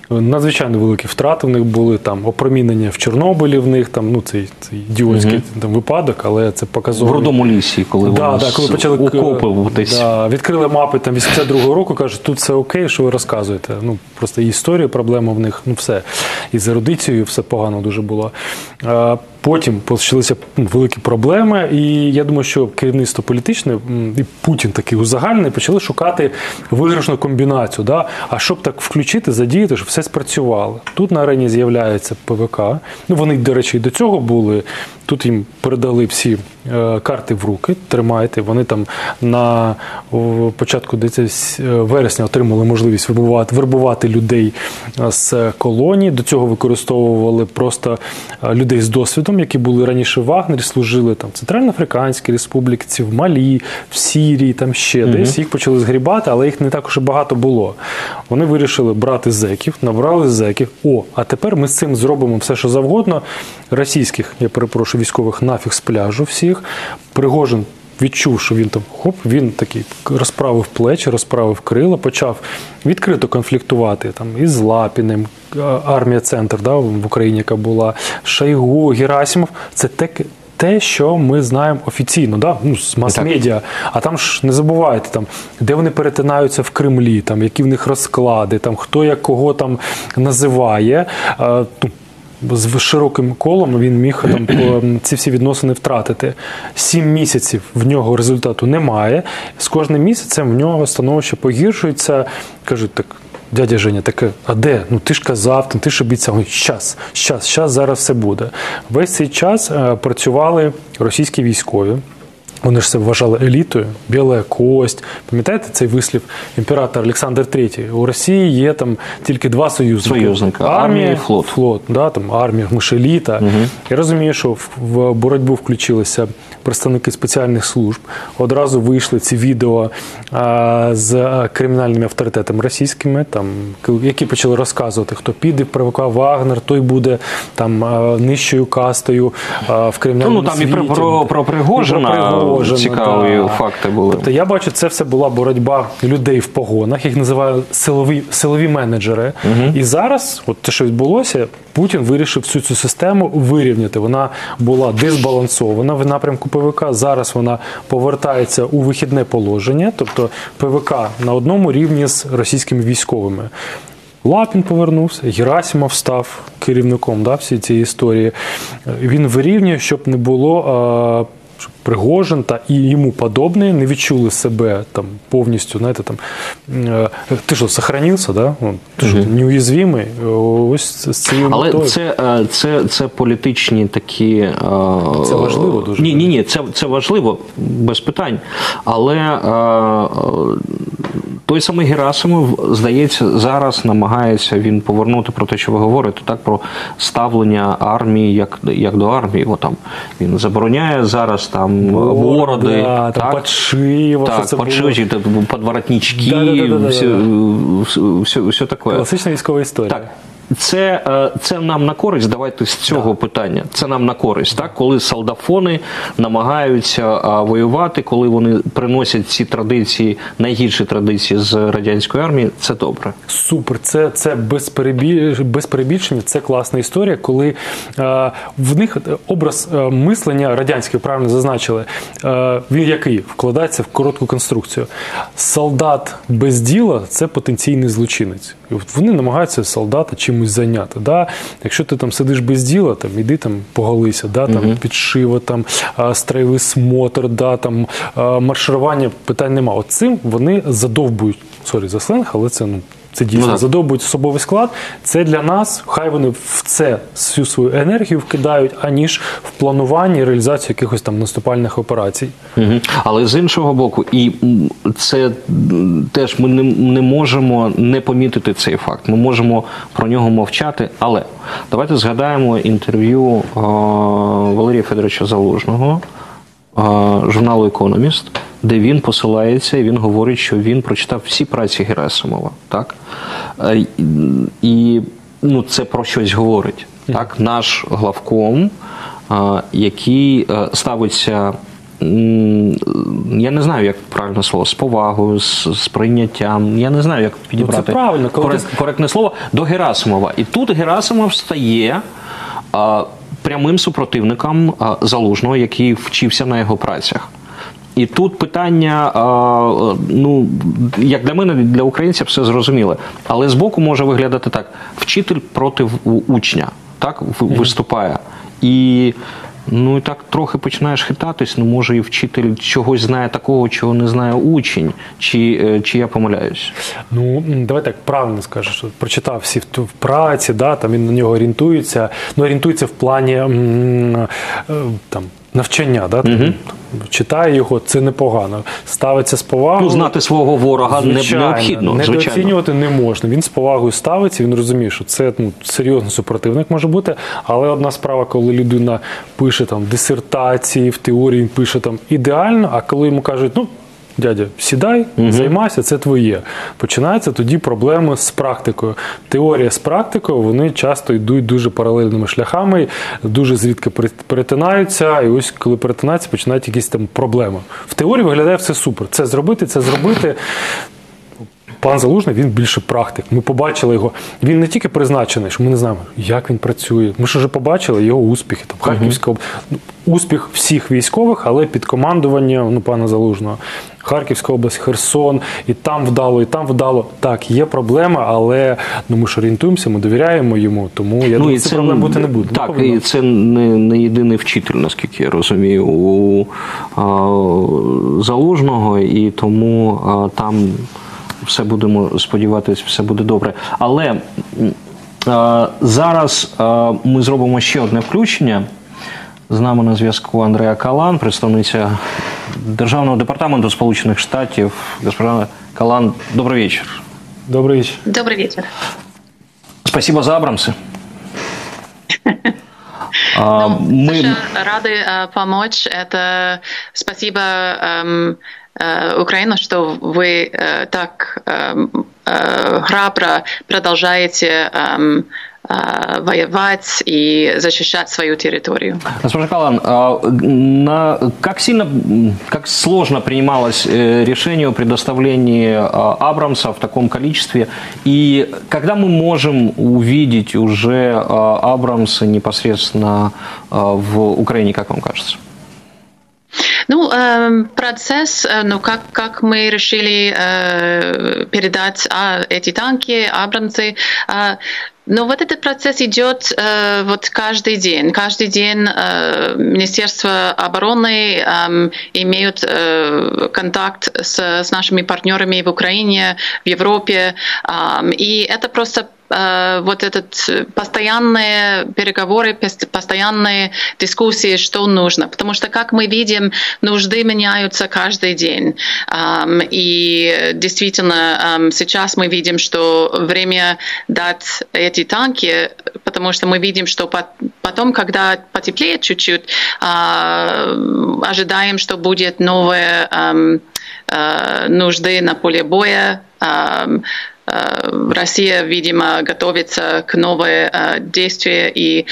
Надзвичайно великі втрати в них були, там опромінення в Чорнобилі в них, там, ну, цей, цей ідіотський там, випадок, але це показово. В родому лісі, коли Да, вони да, коли почали окопи десь. Да, відкрили мапи там 82-го року, кажуть, тут все окей, що ви розказуєте. Ну просто історія, проблема в них, ну все. І з ерудицією все погано дуже було. Потім почалися ну, великі проблеми, і я думаю, що керівництво політичне і Путін такий узагальний почали шукати виграшну комбінацію. Да? А щоб так включити, задіяти, щоб все спрацювало. Тут на арені з'являється ПВК. Ну вони, до речі, і до цього були. Тут їм передали всі е, карти в руки, тримайте. Вони там на початку е, вересня отримали можливість вербувати, вербувати людей е, з колонії. До цього використовували просто людей з досвідом, які були раніше в Вагнері, служили там в Центральноафриканській Республіці, в Малі, в Сірії, там ще десь. Їх почали згрібати, але їх не також багато було. Вони вирішили брати зеків, набрали зеків. О, а тепер ми з цим зробимо все, що завгодно. Російських, я перепрошую, військових нафіг з пляжу всіх. Пригожин відчув, що він там хоп, він такий розправив плечі, розправив крила, почав відкрито конфліктувати там із Лапіним, армія центр да, в Україні, яка була Шойгу, Герасимов. Це те, те, що ми знаємо офіційно, да? ну, з мас-медіа. А там ж не забувайте, там, де вони перетинаються в Кремлі, там, які в них розклади, там, хто як кого там називає. А, з широким колом він міг там ці всі відносини втратити. Сім місяців в нього результату немає. З кожним місяцем в нього становище погіршується. Кажуть, так. Дядя Женя, таке, а де? Ну ти ж казав, ти ж обіцяв. Щас, щас, щас, зараз все буде. Весь цей час е, працювали російські військові. Вони ж себе вважали елітою, біла кость. Пам'ятаєте цей вислів імператор Олександр III? У Росії є там тільки два союзники: Союзника. Армія і флот. флот, да, там армія, ми ж еліта. Я розумію, що в- боротьбу включилися представники спеціальних служб. Одразу вийшли ці відео а, з кримінальними авторитетами російськими, там які почали розказувати, хто піде в Вагнер, той буде там нижчою кастою а, в кримінальному Ну, там і про- про- про Пригожина цікаві факти були. Тобто я бачу, це все була боротьба людей в погонах, їх називають силові, силові менеджери. І зараз, от те, що відбулося, Путін вирішив всю цю систему вирівняти. Вона була дисбалансована в напрямку ПВК. Зараз вона повертається у вихідне положення, тобто ПВК на одному рівні з російськими військовими. Лапін повернувся, Герасимов став керівником да, всієї цієї історії. Він вирівнює, щоб не було. Пригожин та і йому подобні не відчули себе там повністю, знаєте, там е, ти ж сохранився, да? Ну, Ти що, неуязвимий? Ось з цією Але метою. це, е, це, це політичні такі. е, Це важливо дуже. Ні, ні, ні, це, це важливо, без питань. Але той самий Герасимов, здається, зараз намагається він повернути про те, що ви говорите, так про ставлення армії як, як до армії. О, там, він забороняє зараз там бороди, да, так, подшиві, це подворотнички, все, все, все таке. Класична військова історія. Так, це, е, це нам на користь. Давайте з цього питання. Це нам на користь, так коли солдафони намагаються воювати, коли вони приносять ці традиції, найгірші традиції з радянської армії. Це добре. Супер, це це без, перебі... без перебільшення, це класна історія, коли е, в них образ е, мислення радянське, правильно зазначили, е, він який вкладається в коротку конструкцію. Солдат без діла це потенційний злочинець. І от вони намагаються солдата чимось зайняти. Да? Якщо ти там сидиш без діла, там іди там поголися, да? там угу. підшива, там строєвий смотр, да? там марширування питань нема. От цим вони задовбують. Sorry за сленг, але це ну. Це дійсно ну, задовбують особовий склад. Це для нас, хай вони в це всю свою енергію вкидають, аніж в плануванні і реалізацію якихось там наступальних операцій. Угу. Але з іншого боку, і це теж ми не, не можемо не помітити цей факт. Ми можемо про нього мовчати. Але давайте згадаємо інтерв'ю о, Валерія Федоровича Залужного журналу Економіст, де він посилається і він говорить, що він прочитав всі праці Герасимова. Так? Е, і ну, це про щось говорить. Так? Наш главком, який е, ставиться. Я не знаю, як правильне слово, з повагою, з, з прийняттям. Я не знаю, як підібрати ну, це правильно, корект, коректне слово до Герасимова. І тут Герасимов стає а, прямим супротивником а, залужного, який вчився на його працях. І тут питання, ну як для мене, для українців все зрозуміло, але збоку може виглядати так: вчитель проти учня, так виступає. І ну і так трохи починаєш хитатись. Ну може і вчитель чогось знає такого, чого не знає учень, чи е, чи я помиляюсь? Ну давай так правильно скажеш, що прочитав всі в праці, да там він на нього орієнтується. Ну орієнтується в плані е, там навчання, да? Угу. читає його, це непогано. Ставиться з повагою. Ну, знати свого ворога звичайно, необхідно. Недооцінювати не можна. Він з повагою ставиться, він розуміє, що це ну, серйозний супротивник може бути. Але одна справа, коли людина пише там дисертації, в теорії він пише там ідеально, а коли йому кажуть, ну дядя, сідай, угу. займайся, це твоє. Починаються тоді проблеми з практикою. Теорія з практикою вони часто йдуть дуже паралельними шляхами, дуже звідки перетинаються, і ось коли перетинаються, починають якісь там проблеми. В теорії виглядає все супер. Це зробити, це зробити. Пан Залужний він більше практик. Ми побачили його. Він не тільки призначений, що ми не знаємо, як він працює. Ми ж вже побачили його успіхи. Там Харківська uh -huh. успіх всіх військових, але під командуванням ну, пана Залужного. Харківська область, Херсон, і там вдало, і там вдало. Так, є проблема, але ну, ми ж орієнтуємося, ми довіряємо йому, тому я ну, думаю, це проблем бути не буде. Так, і це не не єдиний вчитель, наскільки я розумію, у а, Залужного, і тому а, там все будемо сподіватися, все буде добре. Але а, зараз а, ми зробимо ще одне включення. З нами на зв'язку Андреа Калан, представниця Державного департаменту Сполучених Штатів. Госпожа Калан, добрый вечер. Добрый вечер. Добрый вечер. Спасибо за Абрамсы. Ну, мы рады э, помочь. Это спасибо Украина, что вы так храбро продолжаете воевать и защищать свою территорию. Госпожа Калан, на, как сильно, как сложно принималось э, решение о предоставлении Абрамса в таком количестве, и когда мы можем увидеть уже Абрамса непосредственно в Украине, как вам кажется? Ну, э, процесс, ну, как, как мы решили э, передать а, эти танки, Абрамсы, э, но вот этот процесс идет э, вот каждый день. Каждый день э, Министерство обороны э, имеют э, контакт с, с нашими партнерами в Украине, в Европе. Э, и это просто Э, вот этот э, постоянные переговоры, постоянные дискуссии, что нужно. Потому что, как мы видим, нужды меняются каждый день. И действительно, сейчас мы видим, что время дать эти танки, потому что мы видим, что потом, когда потеплеет чуть-чуть, а, ожидаем, что будет новые э, нужды на поле боя, Россия, видимо, готовится к новым действиям, и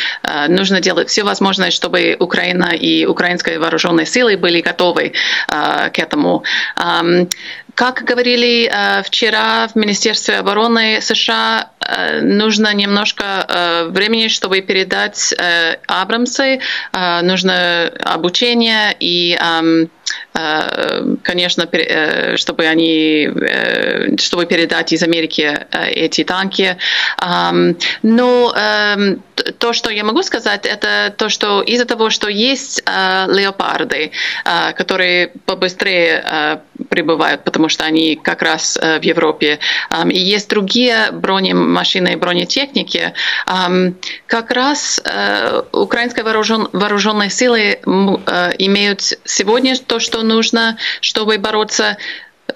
нужно делать все возможное, чтобы Украина и украинские вооруженные силы были готовы к этому. Как говорили вчера в Министерстве обороны США, нужно немножко времени, чтобы передать Абрамсы, нужно обучение и конечно, чтобы они, чтобы передать из Америки эти танки. Но то, что я могу сказать, это то, что из-за того, что есть леопарды, которые побыстрее прибывают, потому что они как раз в Европе, и есть другие бронемашины и бронетехники, как раз украинские вооруженные силы имеют сегодня то, что нужно, чтобы бороться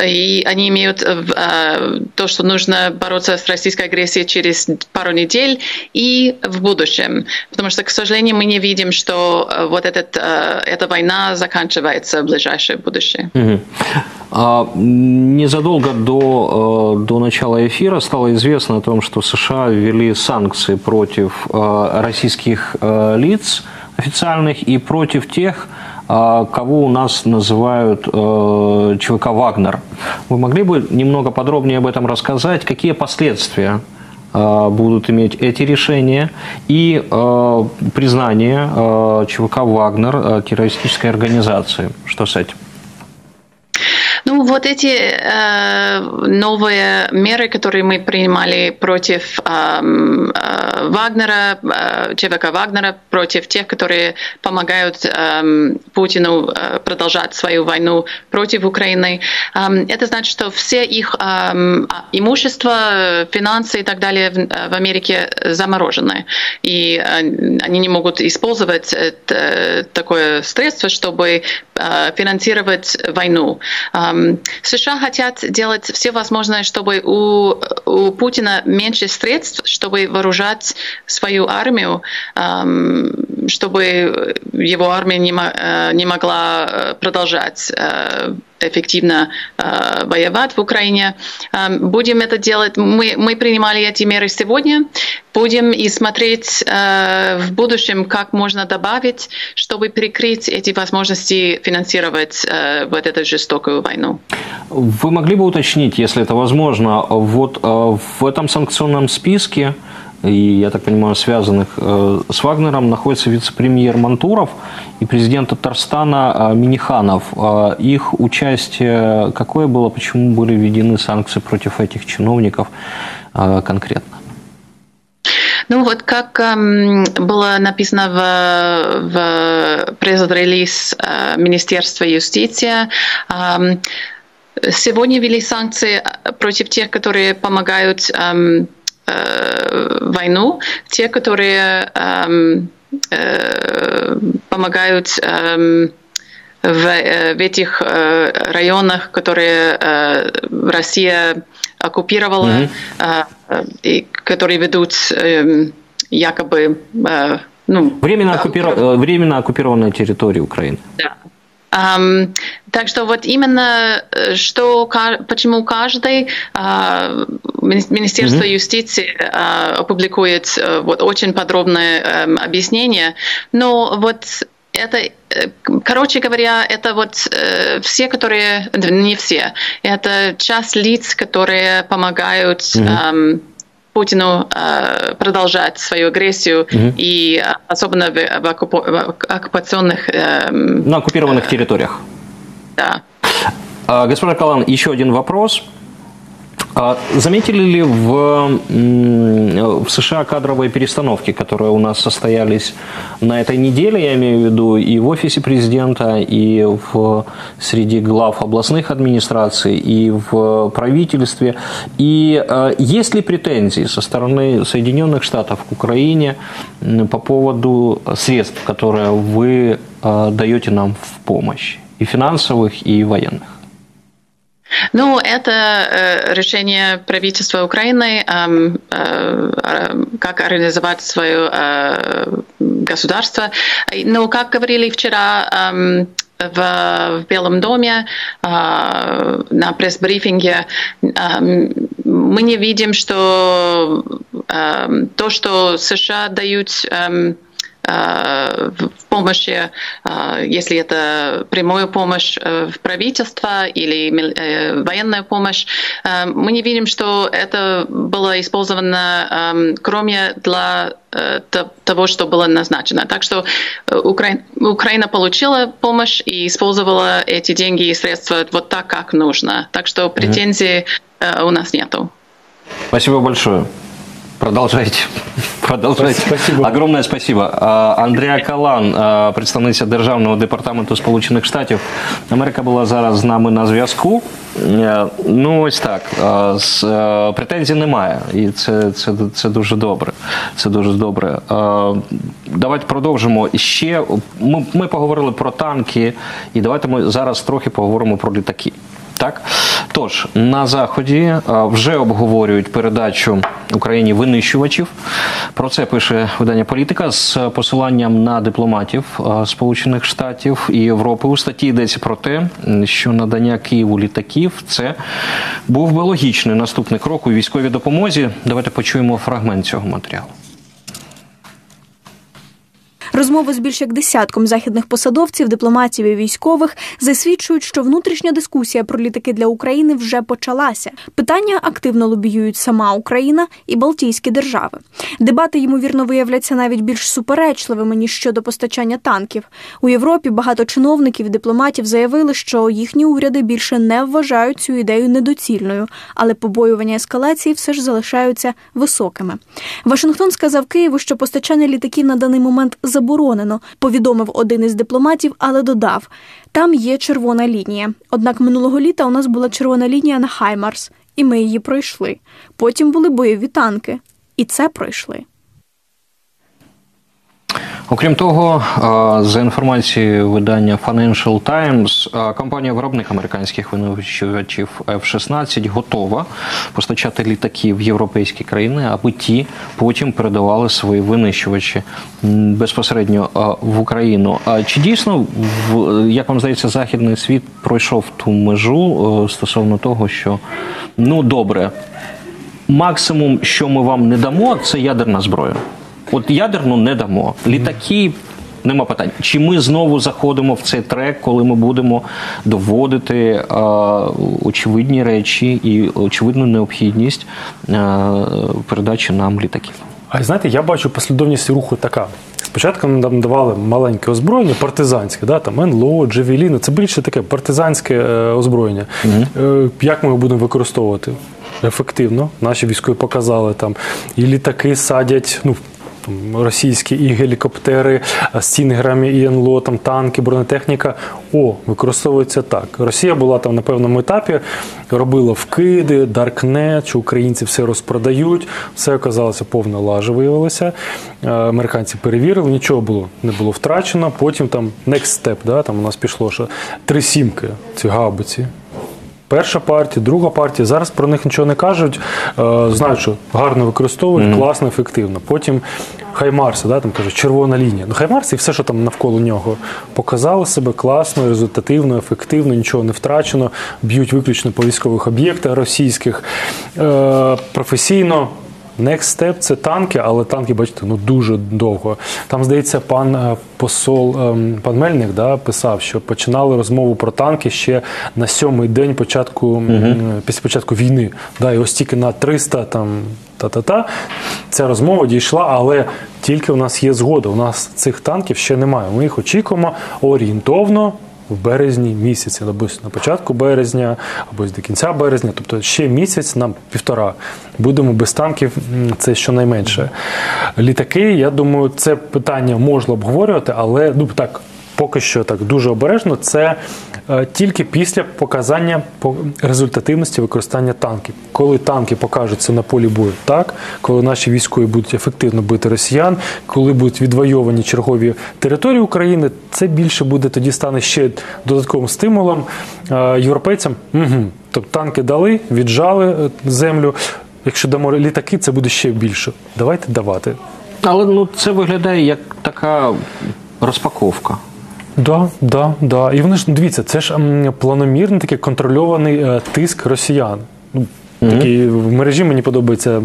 и они имеют э, то, что нужно бороться с российской агрессией через пару недель и в будущем. Потому что, к сожалению, мы не видим, что э, вот этот, э, эта война заканчивается в ближайшее будущее. Угу. А, незадолго до, до начала эфира стало известно о том, что США ввели санкции против российских лиц официальных и против тех, а кого у нас называют э, ЧВК «Вагнер». Вы могли бы немного подробнее об этом рассказать? Какие последствия э, будут иметь эти решения и э, признание ЧВК «Вагнер» террористической организацией? Что с этим? Ну, вот эти э, новые меры, которые мы принимали против э, э, Вагнера, э, ЧВК Вагнера, против тех, которые помогают э, Путину э, продолжать свою войну против Украины, э, это значит, что все их э, имущество, финансы и так далее в, в Америке заморожены. И э, они не могут использовать это, такое средство, чтобы э, финансировать войну. Э, США хотят делать все возможное, чтобы у, у Путина меньше средств, чтобы вооружать свою армию, чтобы его армия не, э, не могла э, продолжать э, эффективно э, воевать в Украине. Э, будем это делать. Мы, мы принимали эти меры сегодня. Будем и смотреть э, в будущем, как можно добавить, чтобы прикрыть эти возможности финансировать э, вот эту жестокую войну. Вы могли бы уточнить, если это возможно, вот э, в этом санкционном списке и, я так понимаю, связанных э, с Вагнером, находится вице-премьер Мантуров и президент Татарстана э, Миниханов. Э, их участие какое было, почему были введены санкции против этих чиновников конкретно? Ну вот как эм, было написано в, в пресс-релиз э, Министерства юстиции, э, сегодня ввели санкции против тех, которые помогают э, Э, войну, те, которые эм, э, помогают эм, в, э, в этих районах, которые Россия оккупировала, mm-hmm. и которые ведут эм, якобы ну, временно, оккупиров... временно оккупированная территория Украины. Да. Um, так что вот именно что, почему каждый uh, Министерство mm-hmm. юстиции uh, опубликует uh, вот очень подробное um, объяснение, но вот это, э, короче говоря, это вот э, все, которые, не все, это часть лиц, которые помогают mm-hmm. Путину э, продолжать свою агрессию mm-hmm. и особенно в, в, оккупо, в оккупационных... Э, На оккупированных э, территориях. Да. А, господин Калан, еще один вопрос. А заметили ли в, в США кадровые перестановки, которые у нас состоялись на этой неделе, я имею в виду и в офисе президента, и в, среди глав областных администраций, и в правительстве? И э, есть ли претензии со стороны Соединенных Штатов к Украине по поводу средств, которые вы э, даете нам в помощь, и финансовых, и военных? Ну, это э, решение правительства Украины, э, э, как организовать свое э, государство. Но, как говорили вчера, э, в, Белом доме на пресс-брифинге мы не видим, что то, что США дают в помощи, если это прямую помощь в правительство или военная помощь, мы не видим, что это было использовано кроме для того, что было назначено. Так что Украина, Украина получила помощь и использовала эти деньги и средства вот так, как нужно. Так что претензий у нас нету. Спасибо большое. Продолжайте. Продовжайте. Спасибо. Огромне спасибо. Андрія Калан, представниця Державного департаменту Сполучених Штатів. Америка була зараз з нами на зв'язку. Е, ну, ось так. Претензій немає. І це це, це дуже добре. Це дуже добре. Давайте продовжимо. Ще ми, ми поговорили про танки, і давайте ми зараз трохи поговоримо про літаки. Так, тож на заході е, вже обговорюють передачу Україні винищувачів. Про це пише видання політика з посиланням на дипломатів е, Сполучених Штатів і Європи. У статті йдеться про те, що надання Києву літаків це був би логічний наступний крок у військовій допомозі. Давайте почуємо фрагмент цього матеріалу. Розмови з більш як десятком західних посадовців, дипломатів і військових засвідчують, що внутрішня дискусія про літаки для України вже почалася. Питання активно лобіюють сама Україна і Балтійські держави. Дебати ймовірно виявляться навіть більш суперечливими ніж щодо постачання танків. У Європі багато чиновників і дипломатів заявили, що їхні уряди більше не вважають цю ідею недоцільною, але побоювання ескалації все ж залишаються високими. Вашингтон сказав Києву, що постачання літаків на даний момент заборонено заборонено, повідомив один із дипломатів, але додав: там є червона лінія. Однак минулого літа у нас була червона лінія на Хаймарс, і ми її пройшли. Потім були бойові танки, і це пройшли. Окрім того, за інформацією видання Financial Times, компанія виробник американських винищувачів F-16 готова постачати літаки в європейські країни, аби ті потім передавали свої винищувачі безпосередньо в Україну. Чи дійсно як вам здається, західний світ пройшов ту межу стосовно того, що ну добре, максимум, що ми вам не дамо, це ядерна зброя. От ядерну не дамо. Літаки. Нема питань. Чи ми знову заходимо в цей трек, коли ми будемо доводити е, очевидні речі і очевидну необхідність е, передачі нам літаків? А знаєте, я бачу послідовність руху така. Спочатку нам давали маленьке озброєння, партизанське, да, там НЛО, Джевеліни. Це більше таке партизанське е, озброєння. Угу. Як ми його будемо використовувати? Ефективно. Наші військові показали там і літаки садять. ну, російські і гелікоптери з цінниграми, і НЛО, там танки, бронетехніка. О, використовується так. Росія була там на певному етапі, робила вкиди, даркнет, що українці все розпродають. Все оказалося повна лажа, виявилося. Американці перевірили, нічого було не було втрачено. Потім там next step, да, там у нас пішло, що три сімки ці гаубиці. Перша партія, друга партія. Зараз про них нічого не кажуть. Е, знають, що гарно використовують, mm-hmm. класно, ефективно. Потім Хаймарса, да, там кажуть, червона лінія. Ну, Хаймарс і все, що там навколо нього, показали себе класно, результативно, ефективно, нічого не втрачено, б'ють виключно по військових об'єктах російських. Е, Професійно Next step – це танки, але танки, бачите, ну дуже довго. Там, здається, пан е, посол, ем, пан Мельник да, писав, що починали розмову про танки ще на сьомий день початку, угу. після початку війни. Да, І ось тільки на 300 там та-та-та. Ця розмова дійшла, але тільки у нас є згода. У нас цих танків ще немає. Ми їх очікуємо орієнтовно в березні місяці, або на початку березня, або до кінця березня, тобто ще місяць нам півтора. Будемо без танків, це щонайменше. Літаки, я думаю, це питання можна обговорювати, але ну так поки що так дуже обережно, це е, тільки після показання результативності використання танків. Коли танки покажуться на полі бою, так коли наші військові будуть ефективно бити росіян, коли будуть відвойовані чергові території України, це більше буде тоді стане ще додатковим стимулом е, європейцям. Угу. Тобто танки дали, віджали е, землю. Якщо дамо літаки, це буде ще більше. Давайте давати. Але ну це виглядає як така розпаковка. Да, да, да. І вони ж дивіться, це ж планомірний такий контрольований е, тиск росіян. Ну, Такий в мережі мені подобається.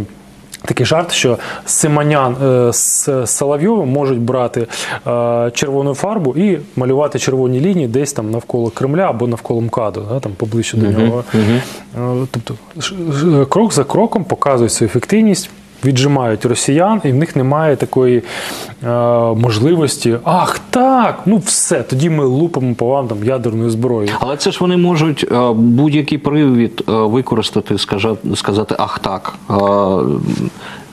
Такий жарт, що Симонян е, з Соловйовим можуть брати е, червону фарбу і малювати червоні лінії десь там навколо Кремля або навколо МКАДу, да, там поближче до нього. Е, Тобто ш- ш- крок за кроком показують свою ефективність. Віджимають росіян, і в них немає такої е, можливості. Ах, так, ну все, тоді ми лупимо по вам там ядерною зброєю. Але це ж вони можуть е, будь-який привід е, використати, сказати, сказати ах так. Е,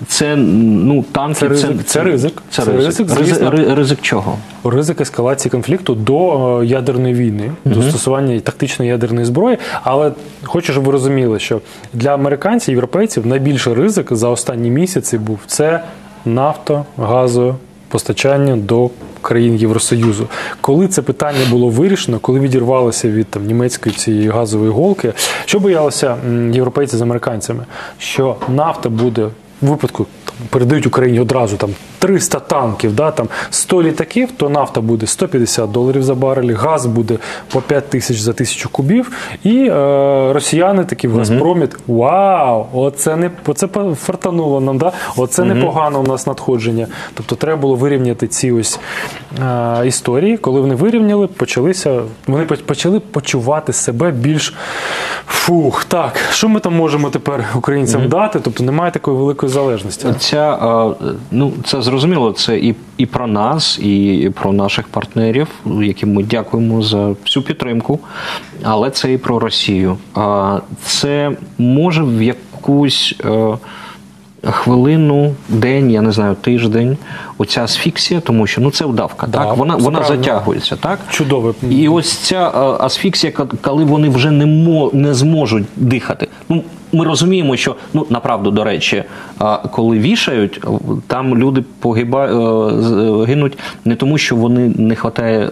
Це ну танки. Це ризик, це ризик. Це, Це ризик. ризик, ризик чого? Ризик ескалації конфлікту до е, ядерної війни, до застосування тактичної ядерної зброї. Але хочу, щоб ви розуміли, що для американців, європейців найбільший ризик за останні місяці був це нафто, газо, постачання до країн Євросоюзу. Коли це питання було вирішено, коли відірвалося від там німецької цієї газової голки, що боялися європейці з американцями? Що нафта буде випадку там, передають Україні одразу там 300 танків, да, там 100 літаків, то нафта буде 150 доларів за барель, газ буде по 5 тисяч за тисячу кубів. І е, росіяни такі в Газпромі, вау, оце не оце фартануло нам, да? оце непогано у нас надходження. Тобто треба було вирівняти ці ось е, історії. Коли вони вирівняли, почалися, вони почали почувати себе більш фух, так, що ми там можемо тепер українцям дати? Тобто немає такої великої залежності. Ця е, ну це зрозуміло. Це і, і про нас, і про наших партнерів, яким ми дякуємо за всю підтримку. Але це і про Росію. А це може в якусь. е, Хвилину, день, я не знаю, тиждень, оця асфіксія, тому що ну це вдавка, Да, так вона вона затягується, так Чудове. І ось ця е, асфіксія, коли вони вже не мо, не зможуть дихати. Ну ми розуміємо, що ну направду до речі, коли вішають, е, там люди погибають, гинуть не тому, що вони не вистачає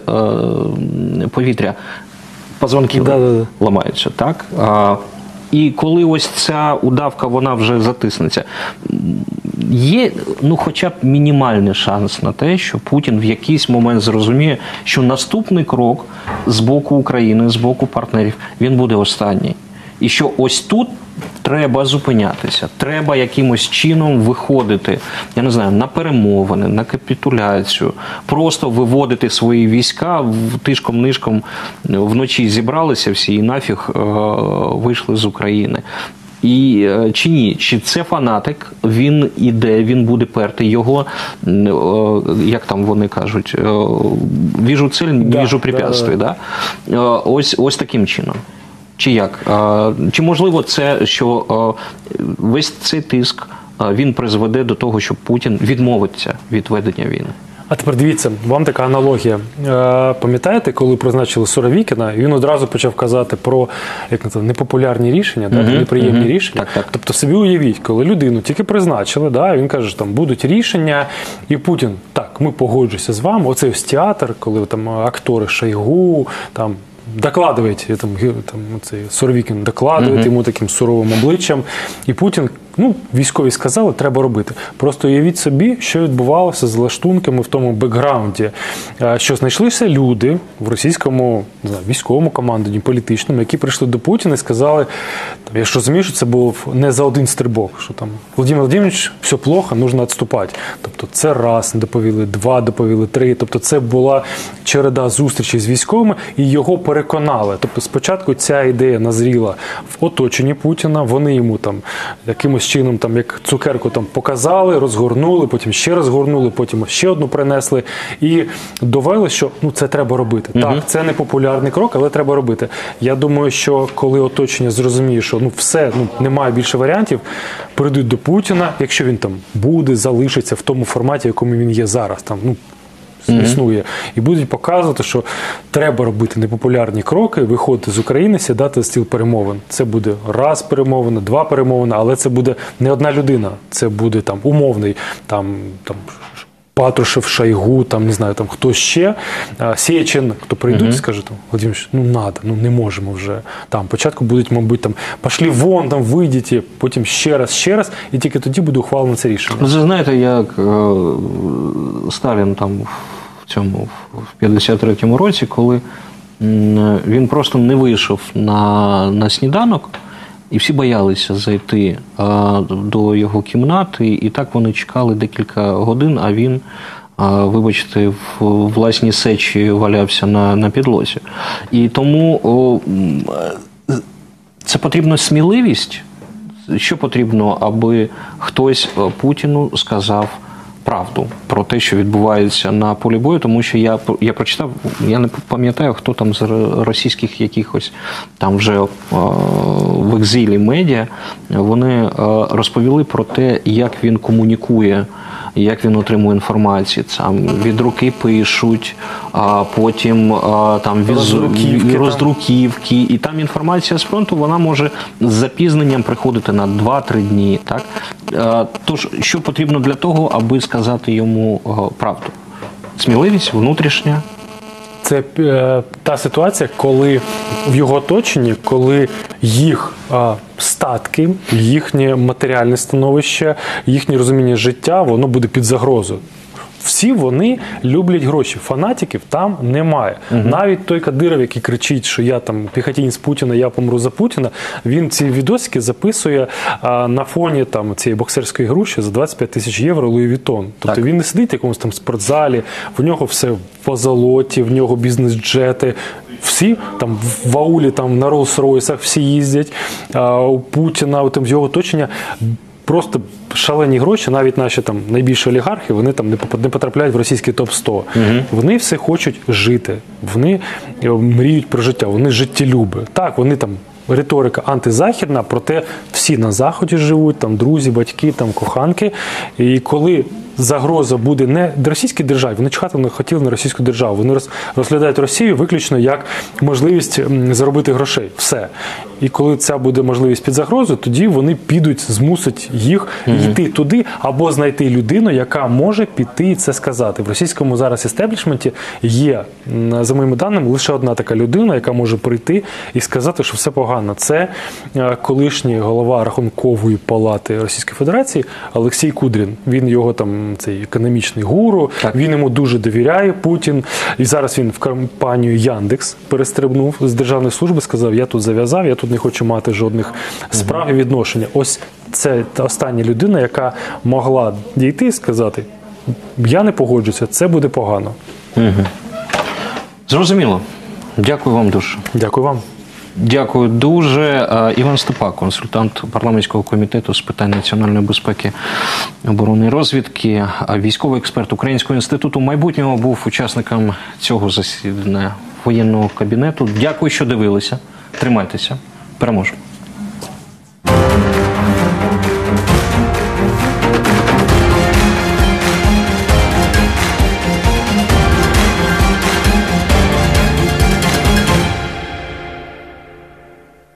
повітря, позвонки Да-да-да. ламаються, так. А, і коли ось ця удавка вона вже затиснеться, є ну, хоча б мінімальний шанс на те, що Путін в якийсь момент зрозуміє, що наступний крок з боку України, з боку партнерів, він буде останній. І що ось тут треба зупинятися, треба якимось чином виходити, я не знаю, на перемовини, на капітуляцію, просто виводити свої війська тишком-нишком вночі зібралися всі і нафіг е, вийшли з України. І е, чи ні, чи це фанатик, він іде, він буде перти його, е, як там вони кажуть, віжу цель, Да, віжу да, препятствий. Да, Е, Ось, ось таким чином. Чи як? Чи можливо це, що весь цей тиск він призведе до того, що Путін відмовиться від ведення війни? А тепер дивіться, вам така аналогія. Е, пам'ятаєте, коли призначили Суровікіна, він одразу почав казати про як називається, непопулярні рішення, да, неприємні мгм. рішення. Так, так. Тобто собі уявіть, коли людину тільки призначили, да, він каже, що там будуть рішення, і Путін, так, ми погоджуємося з вами. Оцей ось театр, коли там актори Шойгу, там. Докладують там, там цей Суровікін докладує йому таким суровим обличчям. І Путін, ну, військові сказали, треба робити. Просто уявіть собі, що відбувалося з лаштунками в тому бекграунді, Е, що знайшлися люди в російському не знаю, військовому командуванні, політичному, які прийшли до Путіна і сказали: я ж розумію, що це був не за один стрибок, що там Володимир Володимирович, все плохо, нужно відступати. Тобто це раз доповіли, два доповіли, три. Тобто це була череда зустрічей з військовими і його переконали. Тобто, спочатку ця ідея назріла в оточенні Путіна. Вони йому там якимось чином, там як цукерку там показали, розгорнули, потім ще розгорнули, потім ще одну принесли і довели, що ну це треба робити. Так, це не популярний крок, але треба робити. Я думаю, що коли оточення зрозуміє, що ну все, ну немає більше варіантів, прийдуть до Путіна, якщо він там буде, залишиться в тому форматі, в якому він є зараз. Там ну існує, і будуть показувати, що треба робити непопулярні кроки, виходити з України, сідати за стіл перемовин. Це буде раз перемовина, два перемовини, але це буде не одна людина. Це буде там умовний там там. Патрушев, Шойгу, там не знаю, там хто ще, Сєчин, хто прийдуть і скаже, там, Владимир, ну надо, ну не можемо вже. Там спочатку будуть, мабуть, там пошлі вон, там вийдіть, потім ще раз, ще раз, і тільки тоді буде ухвалено це рішення. Ну, це знаєте, як е, Сталін там в цьому в 53-му році, коли він просто не вийшов на, на сніданок, І всі боялися зайти а, до його кімнати, і так вони чекали декілька годин, а він, а, вибачте, в власній сечі валявся на, на підлозі. І тому о, це потрібна сміливість. Що потрібно, аби хтось Путіну сказав правду про те, що відбувається на полі бою, тому що я я прочитав, я не пам'ятаю, хто там з російських якихось там вже е, в екзилі медіа, вони е, розповіли про те, як він комунікує. Як він отримує інформацію, там від руки пишуть, а потім а, там візу, Роздруківки, роздруківки, і там інформація з фронту вона може з запізненням приходити на 2-3 дні. Так А, тож, що потрібно для того, аби сказати йому правду? Сміливість внутрішня. Це е, та ситуація, коли в його оточенні, коли їх е, статки, їхнє матеріальне становище, їхнє розуміння життя, воно буде під загрозою. Всі вони люблять гроші. Фанатиків там немає. Навіть той Кадиров, який кричить, що я там піхотінець Путіна, я помру за Путіна. Він ці відосики записує а, на фоні там цієї боксерської груші за 25 тисяч євро Louis Vuitton. Тобто Так. він не сидить в якомусь там спортзалі, в нього все по золоті, в нього бізнес-джети. Всі там в аулі, там на Роллс-Ройсах всі їздять. А, у Путіна, там з його оточення просто шалені гроші, навіть наші там найбільші олігархи, вони там не потрапляють в російський топ 100 Вони все хочуть жити. Вони е, мріють про життя, вони життєлюби. Так, вони там. Риторика антизахідна, проте всі на заході живуть, там друзі, батьки, там коханки. І коли загроза буде не російській державі, вони чхати не хотіли на російську державу. Вони роз- розглядають Росію виключно як можливість заробити грошей. Все. І коли ця буде можливість під загрозою, тоді вони підуть, змусять їх йти туди або знайти людину, яка може піти і це сказати. В російському зараз істеблішменті є, за моїми даними, лише одна така людина, яка може прийти і сказати, що все погано. Це е, колишній голова рахункової палати Російської Федерації Олексій Кудрін. Він його там цей економічний гуру. Так. Він йому дуже довіряє Путін. І зараз він в компанію Яндекс перестрибнув з державної служби, сказав: Я тут зав'язав, я тут не хочу мати жодних справ і відношення. Ось це та остання людина, яка могла дійти і сказати: Я не погоджуся, це буде погано. Зрозуміло. Дякую вам дуже. Дякую вам. Дякую дуже. Е, Іван Степак, консультант парламентського комітету з питань національної безпеки, оборони і розвідки, військовий експерт Українського інституту майбутнього був учасником цього засідання воєнного кабінету. Дякую, що дивилися. Тримайтеся. Переможемо.